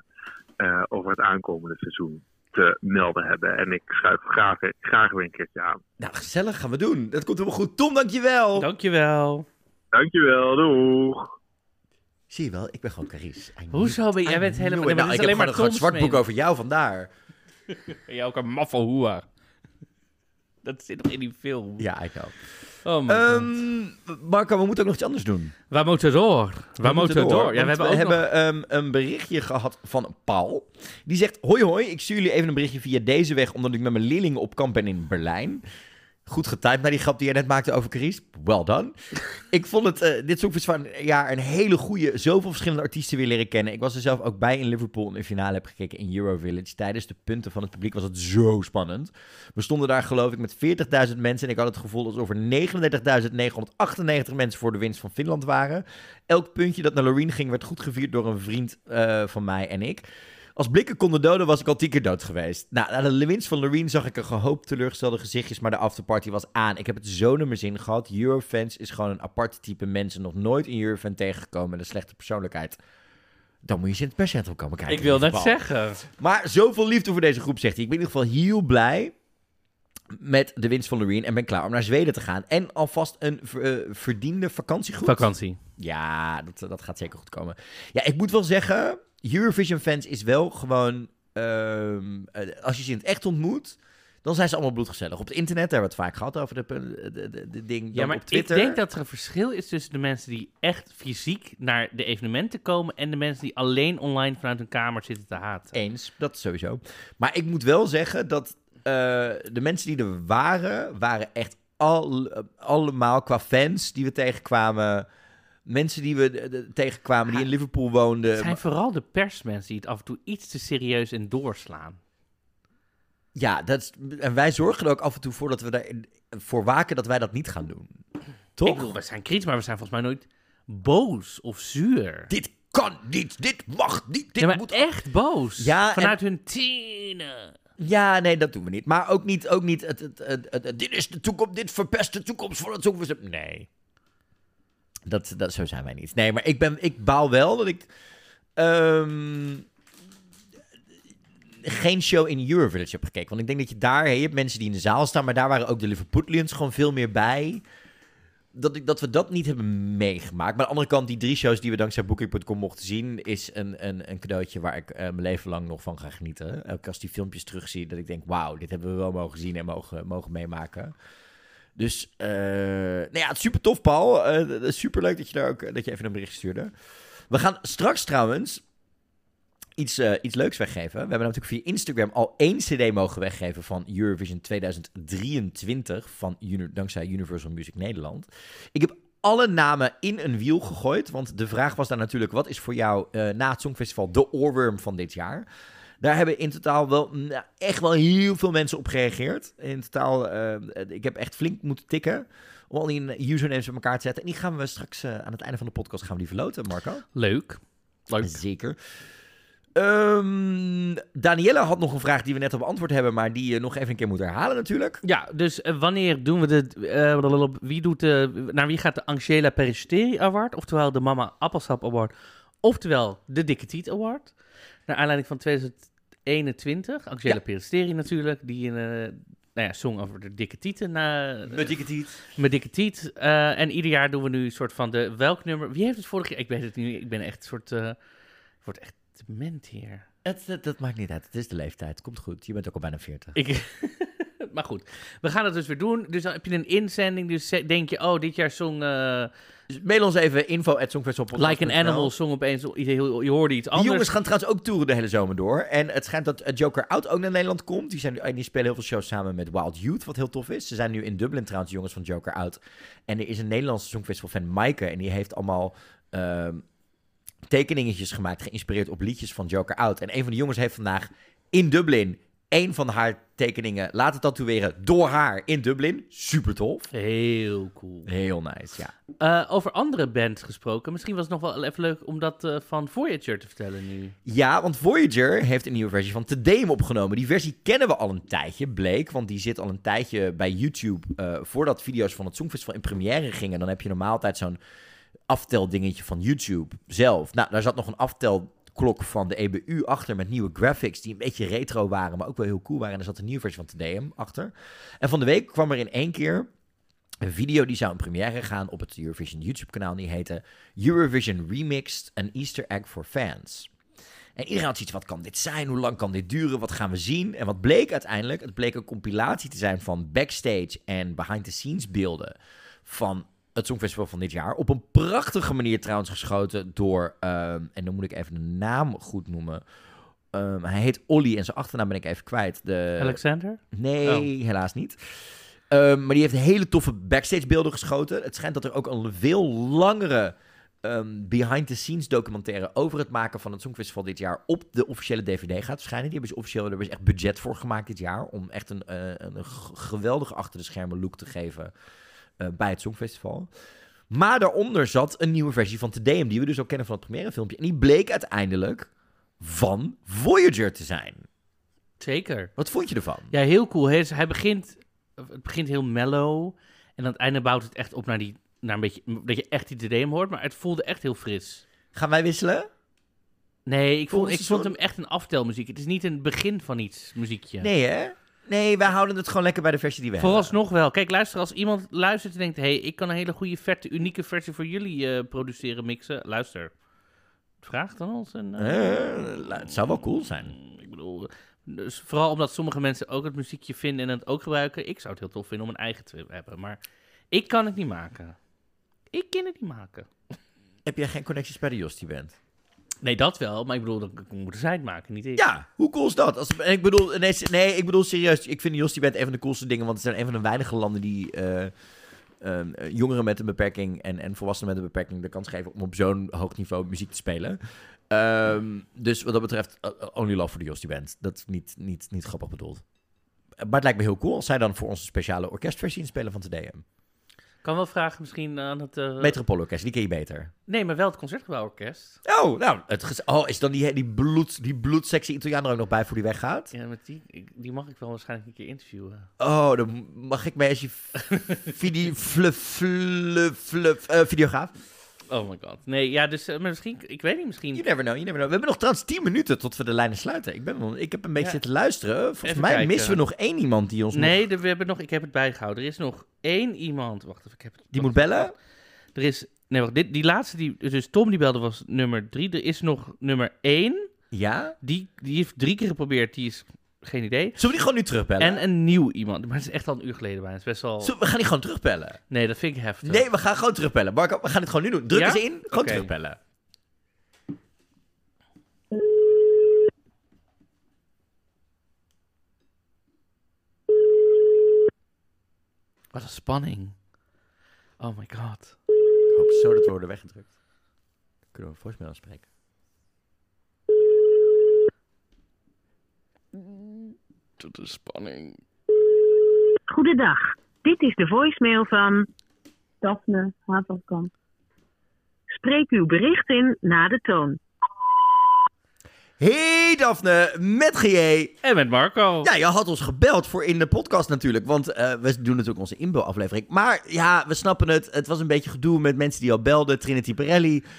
S6: eh, over het aankomende seizoen te melden hebben. En ik schuif graag, graag weer een keertje aan.
S1: Nou, gezellig gaan we doen. Dat komt helemaal goed. Tom, dankjewel.
S2: Dankjewel.
S6: Dankjewel, doeg!
S1: Zie je wel, ik ben gewoon Carice. Knew
S2: Hoezo ben jij bent helemaal-
S1: Nou, ik
S2: alleen
S1: heb
S2: maar
S1: gewoon een zwart boek over jou vandaar.
S2: Ben jij ook een maffelhoer? Dat zit nog in die film.
S1: Ja, ik know.
S2: Oh my.
S1: Ehm, Marco, we moeten ook nog iets anders doen.
S2: We moeten door. We, moeten door. Ja,
S1: want
S2: we hebben ook
S1: hebben
S2: nog...
S1: ehm, een berichtje gehad van Paul. Die zegt, hoi hoi, ik stuur jullie even een berichtje via deze weg... omdat ik met mijn leerlingen op kamp ben in Berlijn. Goed getimed naar die grap die jij net maakte over Carice. Well done. ik vond het eh, dit van jaar een hele goede... zoveel verschillende artiesten weer leren kennen. Ik was er zelf ook bij in Liverpool in de finale heb gekeken in Eurovillage. Tijdens de punten van het publiek was het zo spannend. We stonden daar geloof ik met 40.000 mensen... en ik had het gevoel alsof er 39.998 mensen voor de winst van Finland waren. Elk puntje dat naar Loreen ging werd goed gevierd door een vriend eh, van mij en ik. Als blikken konden doden, was ik al tien keer dood geweest. Nou, na de winst van Loreen zag ik een gehoopt teleurgestelde gezichtjes, maar de afterparty was aan. Ik heb het zo naar mijn zin gehad. Eurofans is gewoon een apart type mensen. Nog nooit een Eurofan tegengekomen met een slechte persoonlijkheid. Dan moet je eens in het perscentrum komen kijken.
S2: Ik wil net zeggen.
S1: Maar zoveel liefde voor deze groep, zegt hij. Ik ben in ieder geval heel blij met de winst van Loreen en ben klaar om naar Zweden te gaan. En alvast een eh, verdiende vakantie goed.
S2: Vakantie.
S1: Ja, dat, dat gaat zeker goed komen. Ja, ik moet wel zeggen, Eurovision fans is wel gewoon... ehm, eh, als je ze in het echt ontmoet, dan zijn ze allemaal bloedgezellig. Op het internet, daar hebben we het vaak gehad over de, de, de, de ding.
S2: Ja, maar
S1: op Twitter.
S2: ik denk dat er een verschil is tussen de mensen die echt fysiek naar de evenementen komen en de mensen die alleen online vanuit hun kamer zitten te haten.
S1: Eens, dat sowieso. Maar ik moet wel zeggen dat eh, de mensen die er waren, waren echt al, eh, allemaal qua fans die we tegenkwamen. Mensen die we de- tegenkwamen die in Liverpool woonden.
S2: Het zijn vooral de persmensen die het af en toe iets te serieus en doorslaan.
S1: Ja, dat is, en wij zorgen er ook af en toe voor dat we daarvoor waken dat wij dat niet gaan doen. Toch?
S2: Ik bedoel, we zijn kritisch, maar we zijn volgens mij nooit boos of zuur.
S1: Dit kan niet, dit mag niet, dit
S2: maar
S1: moet...
S2: echt boos.
S1: Ja,
S2: Vanuit hun tienen.
S1: Ja, nee, dat doen we niet. Maar ook niet, ook niet het, het, dit is de toekomst, dit verpest de toekomst voor het Songfestival. Nee. Dat, dat, zo zijn wij niet. Nee, maar ik, ben, ik baal wel dat ik ehm, geen show in Eurovillage heb gekeken. Want ik denk dat je daar, je hebt mensen die in de zaal staan, maar daar waren ook de Liverpoolians gewoon veel meer bij. Dat, ik, dat we dat niet hebben meegemaakt. Maar aan de andere kant, die drie shows die we dankzij Booking.com mochten zien, is een, een, een cadeautje waar ik eh, mijn leven lang nog van ga genieten. Elke als die filmpjes terugzie, dat ik denk, wauw, dit hebben we wel mogen zien en mogen, mogen meemaken. Dus, eh nou ja, het is super tof, Paul. Eh, super leuk dat je daar ook dat je even een bericht stuurde. We gaan straks trouwens iets, eh, iets leuks weggeven. We hebben natuurlijk via Instagram al één CD mogen weggeven van Eurovision 2023 van dankzij Universal Music Nederland. Ik heb alle namen in een wiel gegooid, want de vraag was daar natuurlijk: wat is voor jou eh, na het Songfestival de oorworm van dit jaar? Daar hebben in totaal wel nou, echt wel heel veel mensen op gereageerd. In totaal, eh, ik heb echt flink moeten tikken om al die usernames op elkaar te zetten. En die gaan we straks eh, aan het einde van de podcast gaan we die verloten, Marco.
S2: Leuk. Leuk.
S1: Zeker. Ehm Danielle had nog een vraag die we net al beantwoord hebben, maar die je nog even een keer moet herhalen natuurlijk.
S2: Ja, dus eh, wanneer doen we de... eh, blablabla, wie doet de... Naar wie gaat de Angela Peristeri Award? Oftewel de Mama Appelsap Award. Oftewel de Dikke Tiet Award. Naar aanleiding van 2021. Angela
S1: Ja.
S2: Peristeri natuurlijk. Die een... eh, nou ja, song over de dikke tieten. na
S1: Met dikke tiet.
S2: Mijn dikke tiet. Eh, en ieder jaar doen we nu een soort van de... Welk nummer... Wie heeft het vorig jaar... Ik weet het niet. Ik ben echt een soort... eh ik word echt dement hier.
S1: Het, het- dat maakt niet uit. Het is de leeftijd. Komt goed. Je bent ook al bijna 40.
S2: Ik... maar goed, we gaan het dus weer doen. Dus dan heb je een inzending. Dus denk je, oh, dit jaar zong uh,
S1: Dus mail ons even info at.
S2: Like an Animal zong opeens... Je, hoorde iets
S1: Die
S2: anders.
S1: jongens gaan trouwens ook toeren de hele zomer door. En het schijnt dat eh, Joker Out ook naar Nederland komt. Die, zijn, en die spelen heel veel shows samen met Wild Youth, wat heel tof is. Ze zijn nu in Dublin trouwens, de jongens van Joker Out. En er is een Nederlandse Songfestival-fan, Maaike. En die heeft allemaal ehm, tekeningetjes gemaakt, geïnspireerd op liedjes van Joker Out. En een van de jongens heeft vandaag in Dublin een van haar tekeningen laten tatoeëren door haar in Dublin. Super tof.
S2: Heel cool.
S1: Heel nice, ja.
S2: Eh, over andere bands gesproken. Misschien was het nog wel even leuk om dat eh, van Voyager te vertellen nu.
S1: Ja, want Voyager heeft een nieuwe versie van Tedeum opgenomen. Die versie kennen we al een tijdje, bleek. Want die zit al een tijdje bij YouTube. eh, voordat video's van het Songfestival in première gingen. Dan heb je normaal altijd zo'n afteldingetje van YouTube zelf. Nou, daar zat nog een aftelklok van de EBU achter met nieuwe graphics die een beetje retro waren, maar ook wel heel cool waren. En er zat een nieuwe versie van Tedeum achter. En van de week kwam er in één keer een video die zou in première gaan op het Eurovision YouTube-kanaal. Die heette Eurovision Remixed, an Easter egg for fans. En iedereen had zoiets, wat kan dit zijn? Hoe lang kan dit duren? Wat gaan we zien? En wat bleek uiteindelijk? Het bleek een compilatie te zijn van backstage en behind-the-scenes beelden van het Songfestival van dit jaar. Op een prachtige manier trouwens geschoten door, ehm, en dan moet ik even de naam goed noemen. Ehm, hij heet Olly en zijn achternaam ben ik even kwijt. De...
S2: Alexander?
S1: Nee, helaas niet. Ehm, maar die heeft hele toffe backstage beelden geschoten. Het schijnt dat er ook een veel langere ehm, behind-the-scenes documentaire over het maken van het Songfestival dit jaar op de officiële DVD gaat verschijnen. Die hebben ze officieel, daar hebben ze echt budget voor gemaakt dit jaar. Om echt een, eh, een geweldige achter de schermen look te geven bij het Songfestival. Maar daaronder zat een nieuwe versie van Tedeum, die we dus ook kennen van het première filmpje. En die bleek uiteindelijk van Voyager te zijn.
S2: Zeker.
S1: Wat vond je ervan?
S2: Ja, heel cool. Hij, begint, het begint heel mellow. En aan het einde bouwt het echt op naar, die, naar een beetje... Dat je echt die DDM hoort. Maar het voelde echt heel fris.
S1: Gaan wij wisselen?
S2: Nee, ik vond, ik vond hem echt een aftelmuziek. Het is niet een begin van iets muziekje.
S1: Nee, hè? Nee, wij houden het gewoon lekker bij de versie die we hebben.
S2: Vooralsnog wel. Kijk, luister, als iemand luistert en denkt... hé, hey, ik kan een hele goede, vette, unieke versie voor jullie eh, produceren, mixen. Luister. Vraag dan ons. En, eh,
S1: Eh, het zou wel cool zijn.
S2: Ik bedoel, dus vooral omdat sommige mensen ook het muziekje vinden en het ook gebruiken. Ik zou het heel tof vinden om een eigen te hebben. Maar ik kan het niet maken. Ik kan het niet maken.
S1: Heb jij geen connecties bij de Jostie Band?
S2: Nee, dat wel. Maar ik bedoel, dan moeten zij het maken, niet.
S1: Ja, hoe cool is dat? Als, ik bedoel, nee, ik bedoel serieus. Ik vind de Jostie Band een van de coolste dingen. Want het zijn een van de weinige landen die eh, ehm, eh, jongeren met een beperking en, en volwassenen met een beperking de kans geven om op zo'n hoog niveau muziek te spelen. Ehm, dus wat dat betreft, only love voor de Jostie Band. Dat is niet, niet, niet grappig bedoeld. Maar het lijkt me heel cool als zij dan voor onze speciale orkestversie inspelen van TDM.
S2: Kan wel vragen misschien aan het... eh,
S1: Metropoolorkest, die ken je beter.
S2: Nee, maar wel het Concertgebouworkest.
S1: Oh, nou, het oh, is dan die, die, bloed, die bloedsexy Italiaan er ook nog bij voor die weggaat?
S2: Ja, met die, die mag ik wel waarschijnlijk een keer interviewen.
S1: Oh, dan mag ik mij als je video, fluff, fluff, fluff, eh, videograaf.
S2: Oh my god. Nee, ja, dus eh, misschien... Ik weet niet, misschien...
S1: You never know, you never know. We hebben nog trouwens 10 minuten tot we de lijnen sluiten. Ik, ben, ik heb een beetje
S2: Ja.
S1: zitten luisteren. Volgens
S2: Even
S1: mij
S2: kijken.
S1: missen we nog één iemand die ons
S2: Nee,
S1: nog...
S2: we hebben nog, ik heb het bijgehouden. Er is nog één iemand. Wacht even, ik heb het.
S1: Die moet bellen?
S2: Er is. Nee, wacht. Dit, die laatste, die, dus Tom die belde was nummer drie. Er is nog nummer één.
S1: Ja?
S2: Die, die heeft drie keer geprobeerd. Die is. Geen idee.
S1: Zullen we die gewoon nu terugbellen?
S2: En een nieuw iemand. Maar het is echt al een uur geleden bijna. Het is best wel.
S1: Zullen we- gaan die gewoon terugbellen.
S2: Nee, dat vind ik heftig.
S1: Nee, we gaan gewoon terugbellen. Marco, we gaan het gewoon nu doen. Druk
S2: Ja?
S1: eens in, gewoon
S2: Oké.
S1: terugbellen.
S2: Wat een spanning. Oh my god.
S1: Ik hoop zo dat we worden weggedrukt. Kunnen we voicemail afspreken.
S2: Tot een spanning.
S7: Goedendag. Dit is de voicemail van Daphne Havelkamp. Spreek uw bericht in na de toon.
S1: Hey Daphne, met GJ.
S2: En met Marco.
S1: Ja, je had ons gebeld voor in de podcast natuurlijk. Want eh, we doen natuurlijk onze inbelaflevering. Maar ja, we snappen het. Het was een beetje gedoe met mensen die al belden. Trinity Perelli eh,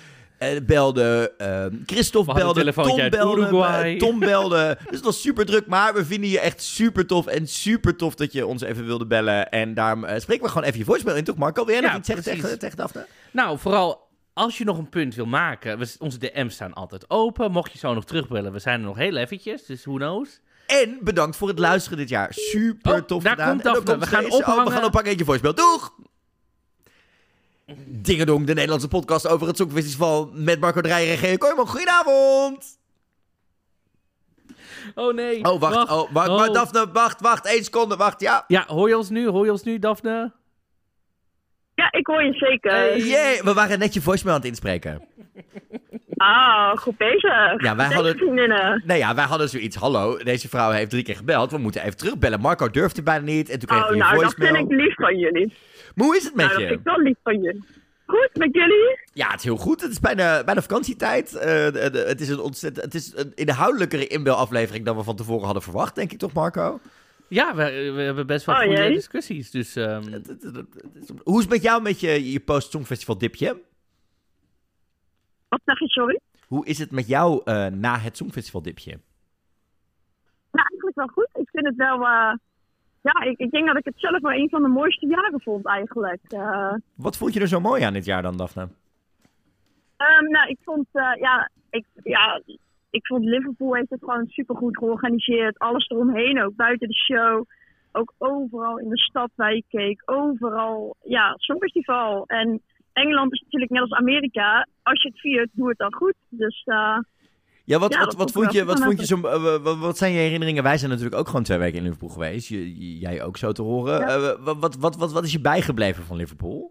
S1: belde. eh, Christophe
S2: We hadden een
S1: belde. Tom belde.
S2: Uruguay.
S1: Tom belde. dus het was super druk. Maar we vinden je echt super tof. En super tof dat je ons even wilde bellen. En daarom eh, spreken we gewoon even je voicemail in. Toch Marco? Wil jij
S2: Ja,
S1: nog iets zeggen tegen, tegen Daphne?
S2: Nou, vooral als je nog een punt wil maken. We, onze DM's staan altijd open. Mocht je zo nog terugbellen, we zijn er nog heel eventjes. Dus who knows.
S1: En bedankt voor het luisteren dit jaar. Super
S2: Oh,
S1: tof
S2: daar
S1: gedaan.
S2: komt Daphne. We gaan
S1: deze. Oh, we
S2: ophangen.
S1: gaan ophangen. Eentje voicemail. Doeg! Dingedong, de Nederlandse podcast over het Songfestival met Marco Dreyer en Geo Kooijman. Goedenavond!
S2: Oh nee.
S1: Oh, wacht. Oh, wacht,
S2: Oh.
S1: Maar Daphne, wacht, wacht. één seconde, wacht, ja.
S2: Ja, hoor je ons nu? Hoor je ons nu, Daphne?
S7: Ja, ik hoor je zeker.
S1: Jee, we waren net je voicemail aan het inspreken.
S7: Ah, goed bezig.
S1: Ja, wij
S7: Deze
S1: hadden-
S7: vriendinnen.
S1: Nou ja, wij hadden zoiets. Hallo, deze vrouw heeft drie keer gebeld. We moeten even terugbellen. Marco durfde bijna niet. En toen kregen
S7: Oh,
S1: je
S7: nou, dat
S1: voicemail.
S7: vind ik lief van jullie.
S1: Maar hoe is het met
S7: Nou, dat
S1: je?
S7: vind ik wel lief van jullie. Goed, met jullie?
S1: Ja, het is heel goed. Het is bijna, bijna vakantietijd. Eh, de- de- het is een ontzettend. Het is een inhoudelijkere inbelaflevering dan we van tevoren hadden verwacht, denk ik toch, Marco?
S2: Ja, we, we hebben best wel
S7: Oh,
S2: goede
S7: jee.
S2: discussies. Dus ehm,
S1: Het- het- het- het is- Hoe is het met jou met je, je post-songfestival dipje?
S7: Wat zeg je, sorry?
S1: Hoe is het met jou eh, na het songfestival dipje?
S7: Nou, eigenlijk wel goed. Ik vind het wel... eh, ja, ik, ik denk dat ik het zelf wel een van de mooiste jaren vond eigenlijk. Eh,
S1: Wat vond je er zo mooi aan dit jaar dan, Daphne?
S7: Ehm, nou, ik vond, eh, ja, ik, ja, ik vond Liverpool heeft het gewoon supergoed georganiseerd. Alles eromheen, ook buiten de show. Ook overal in de stad waar je keek. Overal, ja, Songfestival. En Engeland is natuurlijk net als Amerika. Als je het viert, doe het dan goed. Dus eh,
S1: Ja, wat,
S7: Ja,
S1: wat, wat,
S7: vond
S1: je, wat vond je zo... eh, wat, wat zijn je herinneringen? Wij zijn natuurlijk ook gewoon twee weken in Liverpool geweest. Je- jij ook zo te horen.
S7: Ja.
S1: Eh, wat, wat, wat, wat, wat is je bijgebleven van Liverpool?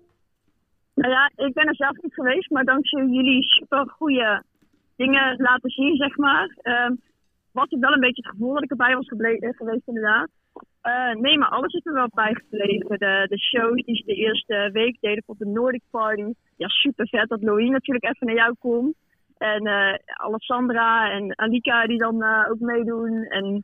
S7: nou ja, ik ben er zelf niet geweest. Maar dankzij jullie super goede dingen laten zien, zeg maar. ehm, was ik wel een beetje het gevoel dat ik erbij was geweest, inderdaad. Eh, nee, maar alles is er wel bijgebleven. De, de shows die ze de eerste week deden voor de Nordic Party. Ja, super vet dat Louis natuurlijk even naar jou komt. En eh, Alessandra en Alika die dan eh, ook meedoen. En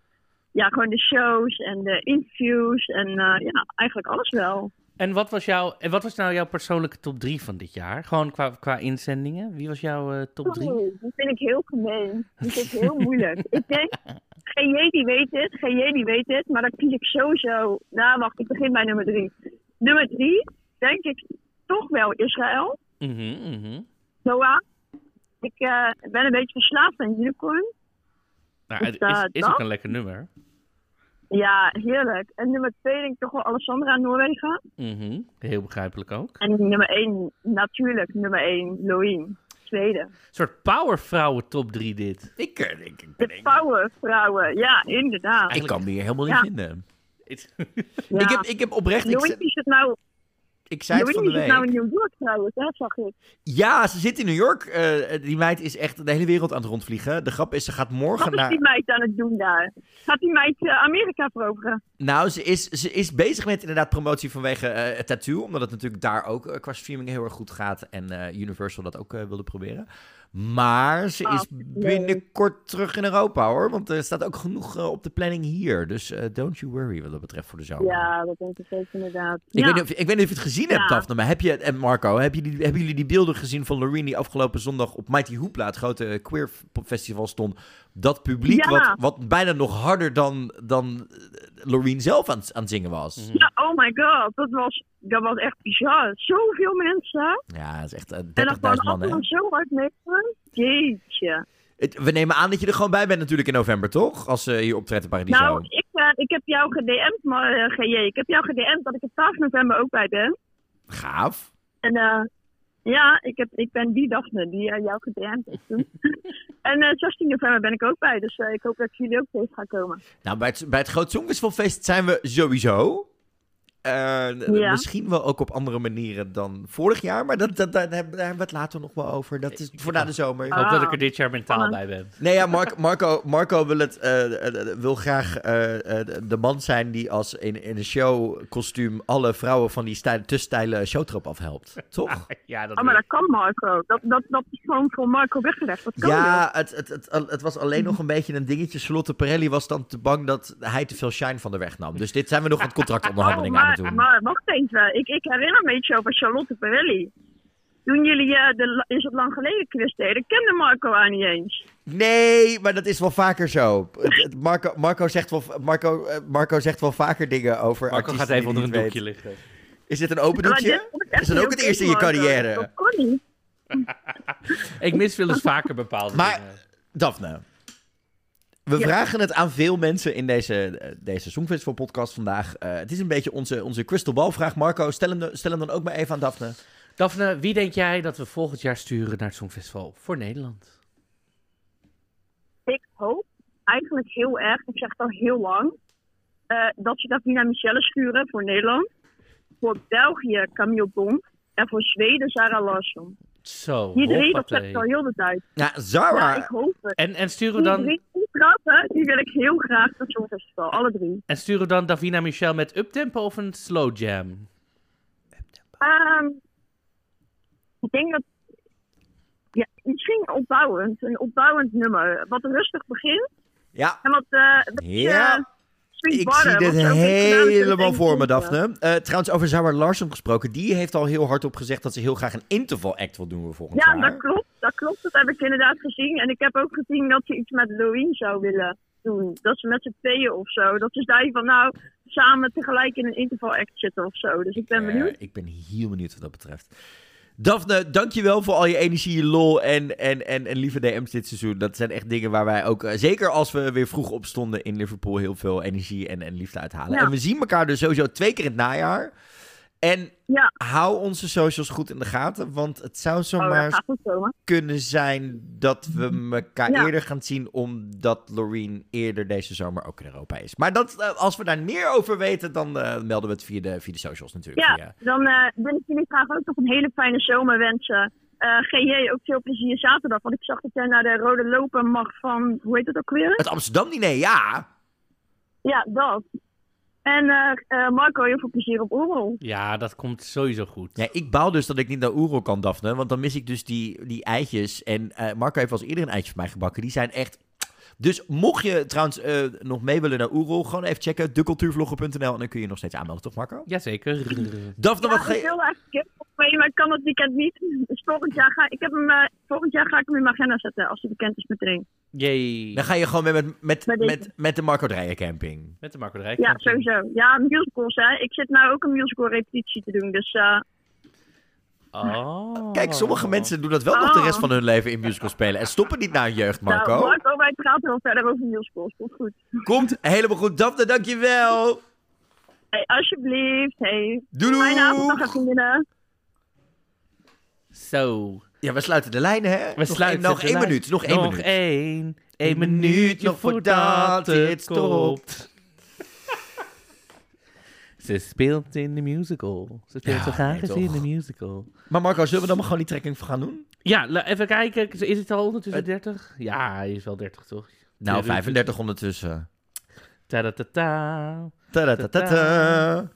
S7: ja, gewoon de shows en de interviews. En eh, ja, eigenlijk alles wel.
S2: En wat was, jouw, en wat was nou jouw persoonlijke top 3 van dit jaar? Gewoon qua, qua inzendingen. Wie was jouw top 3?
S7: Oeh, die vind ik heel gemeen. Die vind ik heel moeilijk. Ik denk, GJ die weet dit, GJ die weet dit, maar dan kies ik sowieso. Nou, wacht, ik begin bij nummer drie. Nummer drie, denk ik toch wel Israël.
S2: Mhm, mhm.
S7: Noah. Ik eh, ben een beetje verslaafd aan Unicorn.
S2: Nou, het
S7: Dus,
S2: is,
S7: eh,
S2: is ook een lekker nummer.
S7: Ja, heerlijk. En nummer twee denk ik toch wel Alessandra aan Noorwegen.
S2: Mhm, Heel begrijpelijk ook.
S7: En nummer één, natuurlijk, nummer één, Loreen. Zweden.
S2: Een soort powervrouwen top 3 dit.
S1: Ik, eh, ik, ik,
S7: De
S1: ben- ik,
S7: powervrouwen, ja, inderdaad.
S1: ik kan me hier helemaal in
S7: Ja.
S1: vinden.
S2: Het-
S7: Ja.
S1: Ik, heb, ik heb oprecht... Ik,
S7: Louis
S1: ze-
S7: is het nou,
S1: ik zei het van de
S7: is het
S1: week.
S7: nou in New York trouwens, hè, zag ik.
S1: Ja, ze zit in New York. Eh, die meid is echt de hele wereld aan het rondvliegen. De grap is, ze gaat morgen
S7: Wat is
S1: naar...
S7: die meid aan het doen daar? Gaat die meid eh, Amerika veroveren?
S1: Nou, ze is, ze is bezig met inderdaad promotie vanwege eh Tattoo. Omdat het natuurlijk daar ook eh, qua streaming heel erg goed gaat. En eh, Universal dat ook eh, wilde proberen. Maar ze is binnenkort terug in Europa hoor. Want er staat ook genoeg eh, op de planning hier. Dus eh, don't you worry wat dat betreft voor de zomer.
S7: Ja, dat denk ik zeker inderdaad.
S1: Ik,
S7: ja.
S1: weet niet of, ik weet niet of je het gezien hebt. Daphne, maar heb je, en Marco, heb hebben jullie die beelden gezien van Loreen die afgelopen zondag op Mighty Hoopla, het grote queer festival, stond? Dat publiek,
S7: Ja.
S1: wat, wat bijna nog harder dan, dan Loreen zelf aan, het- aan het zingen was.
S7: Ja, oh my god, dat was, dat was echt bizar. Zoveel mensen.
S1: Ja, dat is echt eh, 30.000
S7: En dan
S1: man,
S7: allemaal zo hard meegaan. Jeetje.
S1: Het- We nemen aan dat je er gewoon bij bent natuurlijk in november, toch? Als ze hier optreedt in Paradiso.
S7: Nou, ik, eh, ik heb jou gedM'd, maar eh, GJ. Ik heb jou gedM'd dat ik er 12 november ook bij ben.
S1: Gaaf.
S7: En eh, ja, ik, heb, ik ben die Daphne die eh, jou gedM'd heeft toen. en eh 16 november ben ik ook bij, dus eh, ik hoop dat jullie ook tegen gaan komen.
S1: Nou, bij het, bij het Groot Songfestivalfeest zijn we sowieso. Eh,
S7: Ja.
S1: Misschien wel ook op andere manieren dan vorig jaar. Maar dat, dat, daar, hebben, we het later nog wel over. Dat is voor na de zomer.
S2: Ik hoop
S7: Ah.
S2: dat ik er dit jaar mentaal bij ben.
S1: Nee, ja, Mark, Marco, Marco wil, het, eh, eh, wil graag eh, eh, de man zijn die als in, in een showkostuum alle vrouwen van die stijl, te steile showtrap afhelpt. Toch?
S2: Ja, dat
S7: Oh, maar dat kan Marco. Dat, dat, dat is gewoon voor Marco weggelegd. Dat kan
S1: Ja, het, het, het, het was alleen nog een beetje een dingetje. Charlotte Perelli was dan te bang dat hij te veel shine van de weg nam. Dus dit zijn we nog aan het
S7: Oh,
S1: contractonderhandelingen aan
S7: maar,
S1: doen.
S7: maar wacht even. Ik, ik herinner me iets over Charlotte Perelli. Toen jullie eh, de Is het lang geleden quiz deden, kende Marco haar niet eens.
S1: Nee, maar dat is wel vaker zo. Marco, Marco, zegt, wel, Marco, eh, Marco zegt wel vaker dingen over
S2: Marco gaat even onder een doekje
S1: weet.
S2: liggen.
S1: Is dit een open doekje? Is dat ook het eerste in je carrière?
S7: Dat kon niet.
S2: Ik mis wel eens vaker bepaalde
S1: Maar-
S2: dingen.
S1: Daphne, we
S7: Ja.
S1: vragen het aan veel mensen in deze, eh, deze Songfestival podcast vandaag. Eh, het is een beetje onze, onze crystal ball vraag. Marco, stel hem, de- stel hem dan ook maar even aan Daphne.
S2: Daphne, wie denk jij dat we volgend jaar sturen naar het Songfestival voor Nederland?
S7: Ik hoop eigenlijk heel erg, ik zeg het al heel lang, eh, dat ze Davina Michelle sturen voor Nederland. Voor België Camille Bond. En voor Zweden Sarah Larsson.
S2: Zo,
S7: Die drie, dat zeg
S2: hoppatee.
S7: ik al heel de tijd.
S1: Ja, Zara.
S7: Ja, ik hoop het.
S2: En, en sturen we dan,
S7: die trappen, die wil ik heel graag naar het Songfestival. Alle drie.
S2: en sturen we dan Davina Michel met uptempo of een slow jam?
S7: Ehm, ik denk dat. Ja, misschien opbouwend. Een opbouwend nummer. Wat rustig begint.
S1: Ja,
S7: En wat. eh
S1: Ja. Ik zie dit helemaal voor me, Daphne. Eh, trouwens, over Zara Larsson gesproken. Die heeft al heel hardop gezegd dat ze heel graag een interval act wil doen volgend
S7: Ja,
S1: jaar.
S7: dat klopt. Dat klopt. Dat heb ik inderdaad gezien. En ik heb ook gezien dat ze iets met Louis zou willen doen. Dat ze met z'n tweeën of zo. Dat ze daar van nou samen tegelijk in een interval act zitten of zo. Dus ik ben
S1: Eh,
S7: benieuwd.
S1: ik ben heel benieuwd wat dat betreft. Daphne, dankjewel voor al je energie, je lol en, en, en, en lieve DM's dit seizoen. Dat zijn echt dingen waar wij ook, eh, zeker als we weer vroeg opstonden in Liverpool, heel veel energie en, en liefde uithalen.
S7: Ja.
S1: En we zien elkaar dus sowieso twee keer in het najaar. En
S7: Ja.
S1: hou onze socials goed in de gaten, want het zou
S7: Oh,
S1: zomaar
S7: dat
S1: kunnen zijn dat we elkaar
S7: Ja.
S1: eerder gaan zien, omdat Loreen eerder deze zomer ook in Europa is. Maar dat, eh, als we daar meer over weten, dan eh, melden we het via de, via de socials natuurlijk.
S7: Ja,
S1: Via-
S7: dan eh wil ik jullie graag ook nog een hele fijne zomer wensen. Eh GJ, ook veel plezier zaterdag. Want ik zag dat jij naar de rode lopen mag van, hoe heet het ook weer?
S1: Het Amsterdam-diner, ja.
S7: Ja, dat. En eh, eh, Marco, heel veel plezier op Oerol.
S2: Ja, dat komt sowieso goed.
S1: Ja, ik baal dus dat ik niet naar Oerol kan, Daphne. Want dan mis ik dus die, die eitjes. En eh, Marco heeft al eens eerder een eitje voor mij gebakken. Die zijn echt... Dus mocht je trouwens eh, nog mee willen naar Oerol, gewoon even checken. decultuurvlogger.nl en dan kun je je nog steeds aanmelden, toch Marco?
S2: Jazeker.
S1: Daphne, wat
S7: Ja,
S1: ga
S7: ik
S1: je...
S7: wil eigenlijk mee, maar ik kan het weekend niet. Dus volgend jaar ga ik, heb hem, eh, volgend jaar ga ik hem in mijn agenda zetten als hij bekend is meteen.
S2: Yay.
S1: Dan ga je gewoon weer met, met,
S7: Met
S1: met, met de Marco Dreyer camping.
S2: Met de Marco Rijk.
S7: Ja, sowieso. Ja, musicals, hè. Ik zit nou ook een musical repetitie te doen, dus... eh,
S2: Oh.
S1: Kijk, sommige mensen doen dat wel nog de rest van hun leven in musical spelen. En stoppen niet na jeugd, Marco.
S7: Nou, Marco, wij praten wel verder over musicals. Komt goed.
S1: Komt helemaal goed. Daphne, dankjewel.
S7: Hey, alsjeblieft. Hey.
S1: Doei doei.
S7: Fijne avond nog, vriendinnen.
S2: Zo.
S1: Ja, we sluiten de lijnen, hè?
S2: We
S1: nog
S2: sluiten
S1: één, nog één minuut. Nog één
S2: Nog
S1: minuut.
S2: één. Één
S1: Eén
S2: minuutje voordat het stopt. Ze speelt in de musical. Ze speelt
S1: Ja,
S2: zo graag
S1: nee,
S2: in de musical.
S1: Maar Marco, zullen we dan maar gewoon die trekking gaan doen?
S2: Ja, even kijken. Is het al ondertussen
S1: Het-
S2: 30? Ja, hij is wel 30, toch?
S1: Nou,
S2: Ja,
S1: 35 ondertussen.
S2: Ta-da-ta-ta.
S1: Ta-da-ta-ta-ta.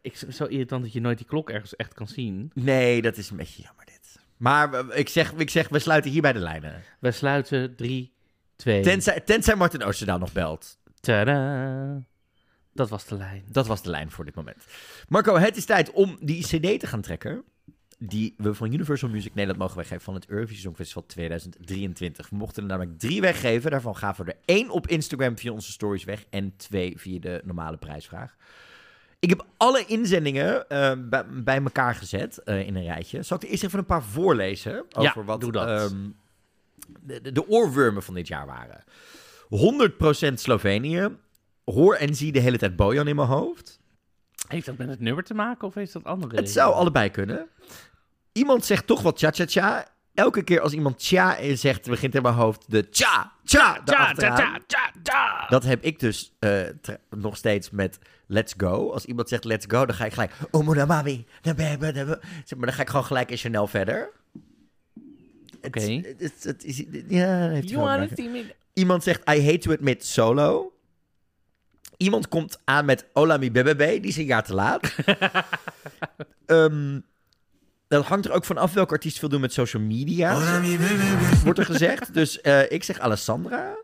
S2: Ik zo irritant dat je nooit die klok ergens echt kan zien.
S1: Nee, dat is een beetje jammer dit. Maar we- ik zeg, ik zeg, we sluiten hier bij de lijnen.
S2: We sluiten 3, 2.
S1: Tenzij, tenzij Martin Oosterdaal nog belt.
S2: Tada. Dat was de lijn.
S1: Dat was de lijn voor dit moment. Marco, het is tijd om die cd te gaan trekken. Die we van Universal Music Nederland mogen weggeven van het Eurovision Songfestival 2023. We mochten er namelijk drie weggeven. Daarvan gaven we er één op Instagram via onze stories weg. En twee via de normale prijsvraag. Ik heb alle inzendingen eh, bij, bij elkaar gezet eh, in een rijtje. Zal ik er eerst even een paar voorlezen? Over
S2: Ja,
S1: wat
S2: doe dat.
S1: ehm, de, de, de oorwormen van dit jaar waren. 100% Slovenië. Hoor en zie de hele tijd Bojan in mijn hoofd.
S2: Heeft dat met het nummer te maken of heeft dat andere
S1: Het zou allebei kunnen. Iemand zegt toch wat cha-cha-cha. Elke keer als iemand tja zegt, begint in mijn hoofd de tja, tja,
S2: Tja, tja, tja.
S1: Dat heb ik dus eh, nog steeds met let's go. Als iemand zegt let's go, dan ga ik gelijk... Oh, mami. Zeg maar dan ga ik gewoon gelijk in Chanel verder.
S2: Oké.
S1: Ja, heeft? Iemand zegt I hate to admit solo. Iemand komt aan met Ola mi bebebe, die is een jaar te laat. Ehm, dat hangt er ook van af welke artiest veel doen met social media. Wordt er gezegd. Dus eh, ik zeg Alessandra.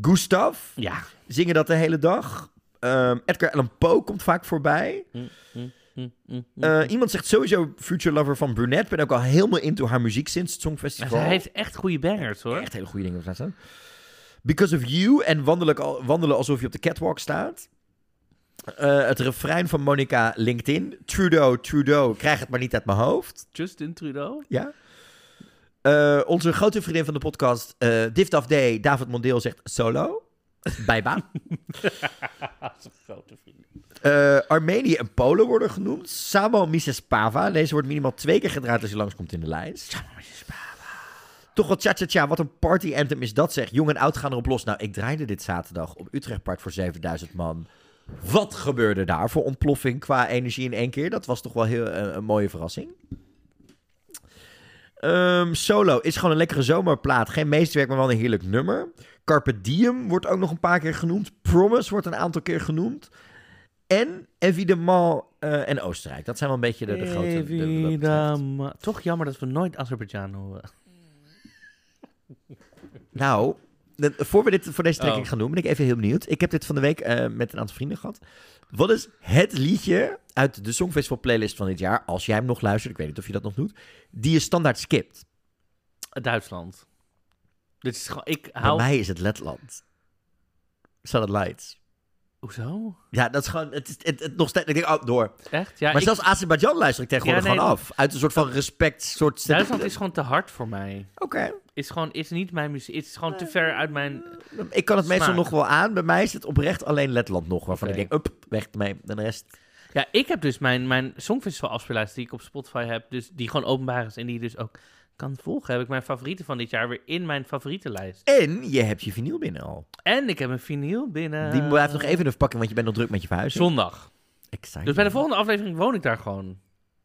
S1: Gustav.
S2: Ja.
S1: Zingen dat de hele dag. Ehm, Edgar Allan Poe komt vaak voorbij.
S2: Mm, mm, mm.
S1: Eh, iemand zegt sowieso Future Lover van Brunette. Ben ook al helemaal into haar muziek sinds het
S2: Maar
S1: Songfestival.
S2: Zij heeft echt goede bangers hoor.
S1: Echt hele goede dingen. Because of You en wandelen, wandelen alsof je op de catwalk staat. Eh, het refrein van Monica LinkedIn. Trudeau, Trudeau, krijg het maar niet uit mijn hoofd.
S2: Justin Trudeau.
S1: Ja. Eh, onze grote vriendin van de podcast, eh Diftaf Day, David Mondeel, zegt solo. Bijbaan.
S2: Grote vriend.
S1: Eh, Armenië en Polen worden genoemd. Samo Mises Pava. Deze wordt minimaal twee keer gedraaid als je langskomt in de lijst. Toch wat tja-tja-tja. Wat een party anthem is dat zeg. Jong en oud gaan erop los. Nou, ik draaide dit zaterdag op Utrecht Park voor 7000 man. Wat gebeurde daar voor ontploffing qua energie in één keer? Dat was toch wel heel, eh, een mooie verrassing. Ehm, solo is gewoon een lekkere zomerplaat. Geen meesterwerk, maar wel een heerlijk nummer. Carpe Diem wordt ook nog een paar keer genoemd. Promise wordt een aantal keer genoemd. En Evidemment eh en Oostenrijk. Dat zijn wel een beetje de, de grote... de- de-
S2: Toch jammer dat we nooit Azerbeidzjan horen.
S1: Nou, de- voor we dit voor deze trekking
S2: Oh.
S1: gaan doen, ben ik even heel benieuwd. Ik heb dit van de week eh, met een aantal vrienden gehad. Wat is het liedje uit de Songfestival playlist van dit jaar, als jij hem nog luistert, ik weet niet of je dat nog doet, die je standaard skipt?
S2: Duitsland. Dit is gewoon, ik
S1: Bij
S2: hou...
S1: mij is het Letland. Solid Lights.
S2: Hoezo?
S1: Ja, dat is gewoon, het, is- het, het, nog steeds, ik denk, oh, door.
S2: Echt? Ja,
S1: maar
S2: ik-
S1: zelfs Azerbeidzjan luister ik tegenwoordig
S2: Ja, nee,
S1: gewoon af. Uit een soort van respect, soort...
S2: Duitsland is gewoon te hard voor mij.
S1: Oké.
S2: Is gewoon, is niet mijn muziek. Het is gewoon te ver uit mijn...
S1: Ik kan het meestal nog wel aan. Bij mij is het oprecht alleen Letland nog, waarvan ik denk, up, weg mee. De rest...
S2: Ja, ik heb dus mijn, mijn Songfestival afspeellijst die ik op Spotify heb, dus die gewoon openbaar is en die dus ook kan volgen. Heb ik mijn favorieten van dit jaar weer in mijn favorietenlijst.
S1: En je hebt je vinyl binnen al.
S2: En ik heb een vinyl binnen.
S1: Die blijft nog even in de verpakking, want je bent nog druk met je verhuizing.
S2: Zondag.
S1: Exciting.
S2: Dus bij de volgende aflevering woon ik daar gewoon.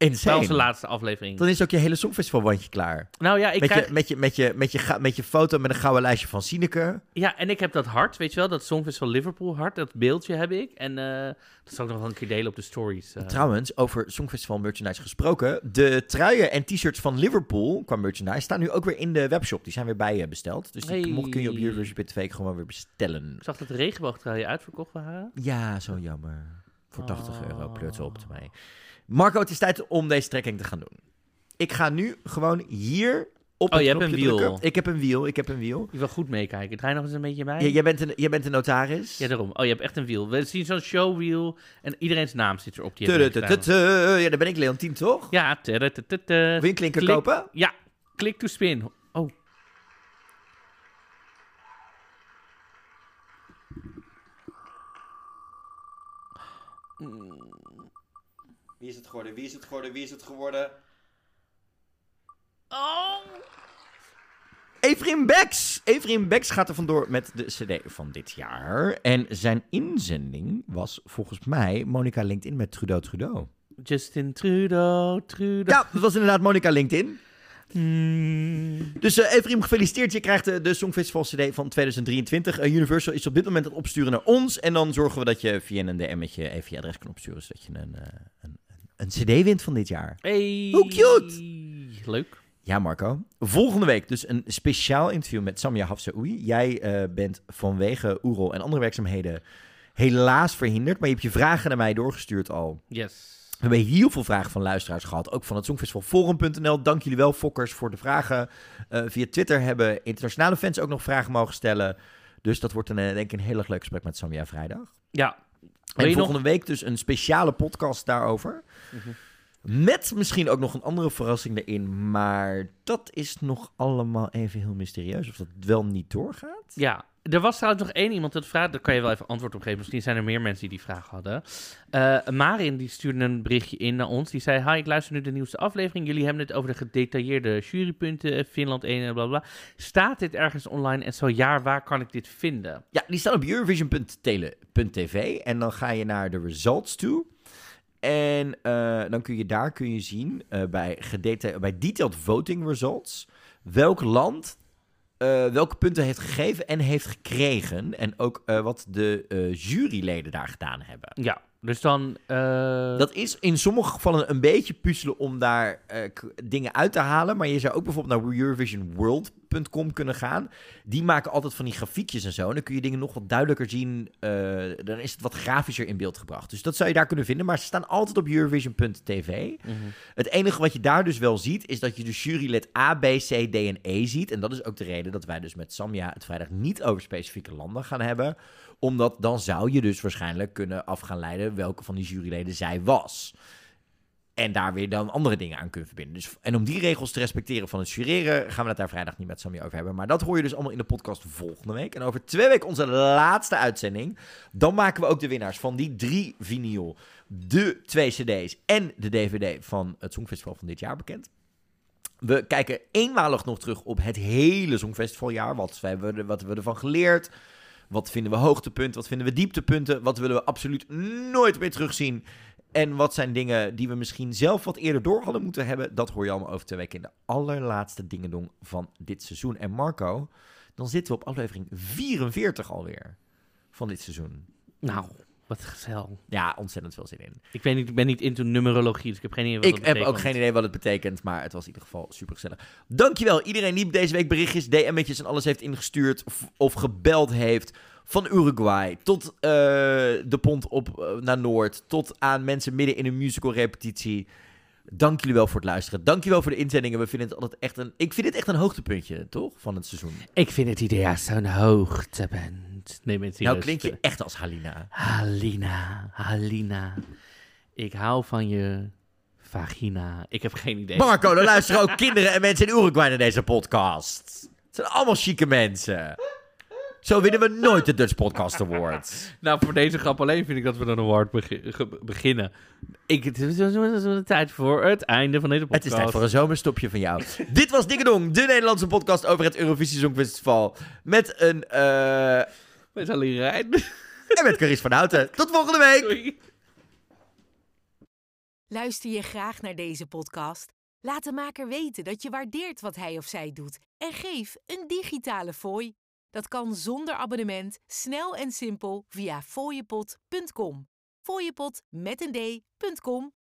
S2: Bij
S1: Insane.
S2: onze laatste aflevering.
S1: Dan is ook je hele Songfestivalwandje klaar.
S2: Nou ja, ik
S1: Met,
S2: krijg...
S1: je, met, je, met, je, met, je, met je foto met een gouden lijstje van Sineke.
S2: Ja, en ik heb dat hart, weet je wel, dat Songfestival Liverpool hart, dat beeldje heb ik. En eh, dat zal ik nog wel een keer delen op de stories. eh.
S1: Trouwens, over Songfestival merchandise gesproken. De truien en t-shirts van Liverpool qua merchandise staan nu ook weer in de webshop. Die zijn weer bij je besteld. Dus die
S2: Hey.
S1: kun je op Eurovision.tv gewoon weer bestellen.
S2: Ik zag dat de regenboogtruien uitverkocht waren.
S1: Ja, zo jammer. Voor 80
S2: Oh.
S1: euro pleurt ze op te mij. Marco, het is tijd om deze trekking te gaan doen. Ik ga nu gewoon hier op
S2: Oh, je hebt een wiel.
S1: drukken. Ik heb een wiel, ik heb een wiel.
S2: Je wil goed meekijken. Draai nog eens een beetje bij.
S1: Ja, jij, bent een, jij bent een notaris.
S2: Ja, daarom. Oh, je hebt echt een wiel. We zien zo'n showwiel en iedereen's naam zit erop. Die.
S1: Ja, dan ben ik Leontien, toch?
S2: Ja.
S1: Wil je een klinker
S2: Klik-
S1: kopen?
S2: Ja. Click to spin. Oh.
S1: Wie is het geworden? Wie is het geworden? Wie is het geworden?
S2: Oh.
S1: Efrim Bex! Efrim Bex gaat er vandoor met de CD van dit jaar. En zijn inzending was volgens mij Monica LinkedIn met Trudeau Trudeau.
S2: Justin Trudeau, Trudeau.
S1: Ja, dat was inderdaad Monica LinkedIn.
S2: Hmm.
S1: Dus eh Efrim, gefeliciteerd. Je krijgt de, de Songfestival CD van 2023. Eh, Universal is op dit moment aan het opsturen naar ons. En dan zorgen we dat je via een DM'tje even je adres kan opsturen. Zodat je een, eh, een, een CD wint van dit jaar.
S2: Hey.
S1: Hoe cute.
S2: Leuk.
S1: Ja, Marco. Volgende week dus een speciaal interview met Samia Hafsaoui. Jij eh, bent vanwege Oerol en andere werkzaamheden helaas verhinderd. Maar je hebt je vragen naar mij doorgestuurd al.
S2: Yes.
S1: We hebben heel veel vragen van luisteraars gehad. Ook van het Songfestivalforum.nl. Dank jullie wel, Fokkers, voor de vragen. Eh, via Twitter hebben internationale fans ook nog vragen mogen stellen. Dus dat wordt een, eh, denk ik een heel erg leuk gesprek met Samia vrijdag.
S2: Ja.
S1: En
S2: nog...
S1: volgende week dus een speciale podcast daarover. Met misschien ook nog een andere verrassing erin. Maar dat is nog allemaal even heel mysterieus. Of dat wel niet doorgaat.
S2: Ja, er was trouwens nog één iemand dat vraagt. Daar kan je wel even antwoord op geven. Misschien zijn er meer mensen die die vraag hadden. Eh, Marin die stuurde een berichtje in naar ons. Die zei: Hi, ik luister nu de nieuwste aflevering. Jullie hebben het over de gedetailleerde jurypunten. eh, Finland 1 en bla bla. Staat dit ergens online? En zo ja, waar kan ik dit vinden?
S1: Ja, die staan op Eurovision.tv. En dan ga je naar de results toe. En eh, dan kun je daar kun je zien eh, bij, bij detailed voting results welk land eh, welke punten heeft gegeven en heeft gekregen. En ook wat de juryleden daar gedaan hebben.
S2: Ja, dus dan.
S1: Dat is in sommige gevallen een beetje puzzelen om daar dingen uit te halen. Maar je zou ook bijvoorbeeld naar EurovisionWorld.com kunnen gaan. Die maken altijd van die grafiekjes en zo. En dan kun je dingen nog wat duidelijker zien. eh, dan is het wat grafischer in beeld gebracht. Dus dat zou je daar kunnen vinden. Maar ze staan altijd op Eurovision.tv.
S2: mhm.
S1: Het enige wat je daar dus wel ziet, is dat je de jurylid A, B, C, D en E ziet. En dat is ook de reden dat wij dus met Samia het vrijdag niet over specifieke landen gaan hebben. Omdat dan zou je dus waarschijnlijk kunnen af gaan leiden welke van die juryleden zij was. En daar weer dan andere dingen aan kunnen verbinden. Dus, en om die regels te respecteren van het jureren, gaan we het daar vrijdag niet met Samia over hebben. Maar dat hoor je dus allemaal in de podcast volgende week. En over twee weken onze laatste uitzending. Dan maken we ook de winnaars van die drie vinyl, de twee cd's en de dvd van het Songfestival van dit jaar bekend. We kijken eenmalig nog terug op het hele Songfestivaljaar. Wat we, wat hebben we ervan geleerd? Wat vinden we hoogtepunten? Wat vinden we dieptepunten? Wat willen we absoluut nooit meer terugzien? En wat zijn dingen die we misschien zelf wat eerder door hadden moeten hebben? Dat hoor je allemaal over twee weken in de allerlaatste dingedong van dit seizoen. En Marco, dan zitten we op aflevering 44 alweer van dit seizoen.
S2: Nou, wat gezellig.
S1: Ja, ontzettend veel zin in.
S2: Ik weet niet, ik ben niet into numerologie, dus ik heb geen idee wat
S1: Ik
S2: dat
S1: heb ook
S2: betekent.
S1: geen idee wat het betekent, maar het was in ieder geval super gezellig. Dankjewel iedereen die deze week berichtjes, DM'tjes en alles heeft ingestuurd of, of gebeld heeft. Van Uruguay tot eh, de pont op eh, naar Noord, tot aan mensen midden in een musical repetitie. Dank jullie wel voor het luisteren. Dank jullie wel voor de inzendingen. We vinden het altijd echt een, ik vind het echt een hoogtepuntje, toch? Van het seizoen.
S2: Ik vind het idee zo'n hoogte bent. Nee, met
S1: Nou klink je echt als Halina.
S2: Halina, Halina. Ik hou van je vagina. Ik heb geen idee.
S1: Marco, er luisteren ook kinderen en mensen in Uruguay naar deze podcast. Het zijn allemaal chique mensen. Zo winnen we nooit de Dutch Podcast Award.
S2: Nou, voor deze grap alleen vind ik dat we een award begi- beginnen. Ik, het is de tijd voor het einde van deze podcast.
S1: Het is tijd voor een zomerstopje van jou. Dit was Dingedong, de Nederlandse podcast over het Eurovisie Songfestival. Met een, eh
S2: Met Ali Rijn.
S1: en met Caries van Houten. Tot volgende week!
S2: Doei.
S8: Luister je graag naar deze podcast? Laat de maker weten dat je waardeert wat hij of zij doet en geef een digitale fooi. Dat kan zonder abonnement, snel en simpel via fooiepot.com. Fooiepot met een d.com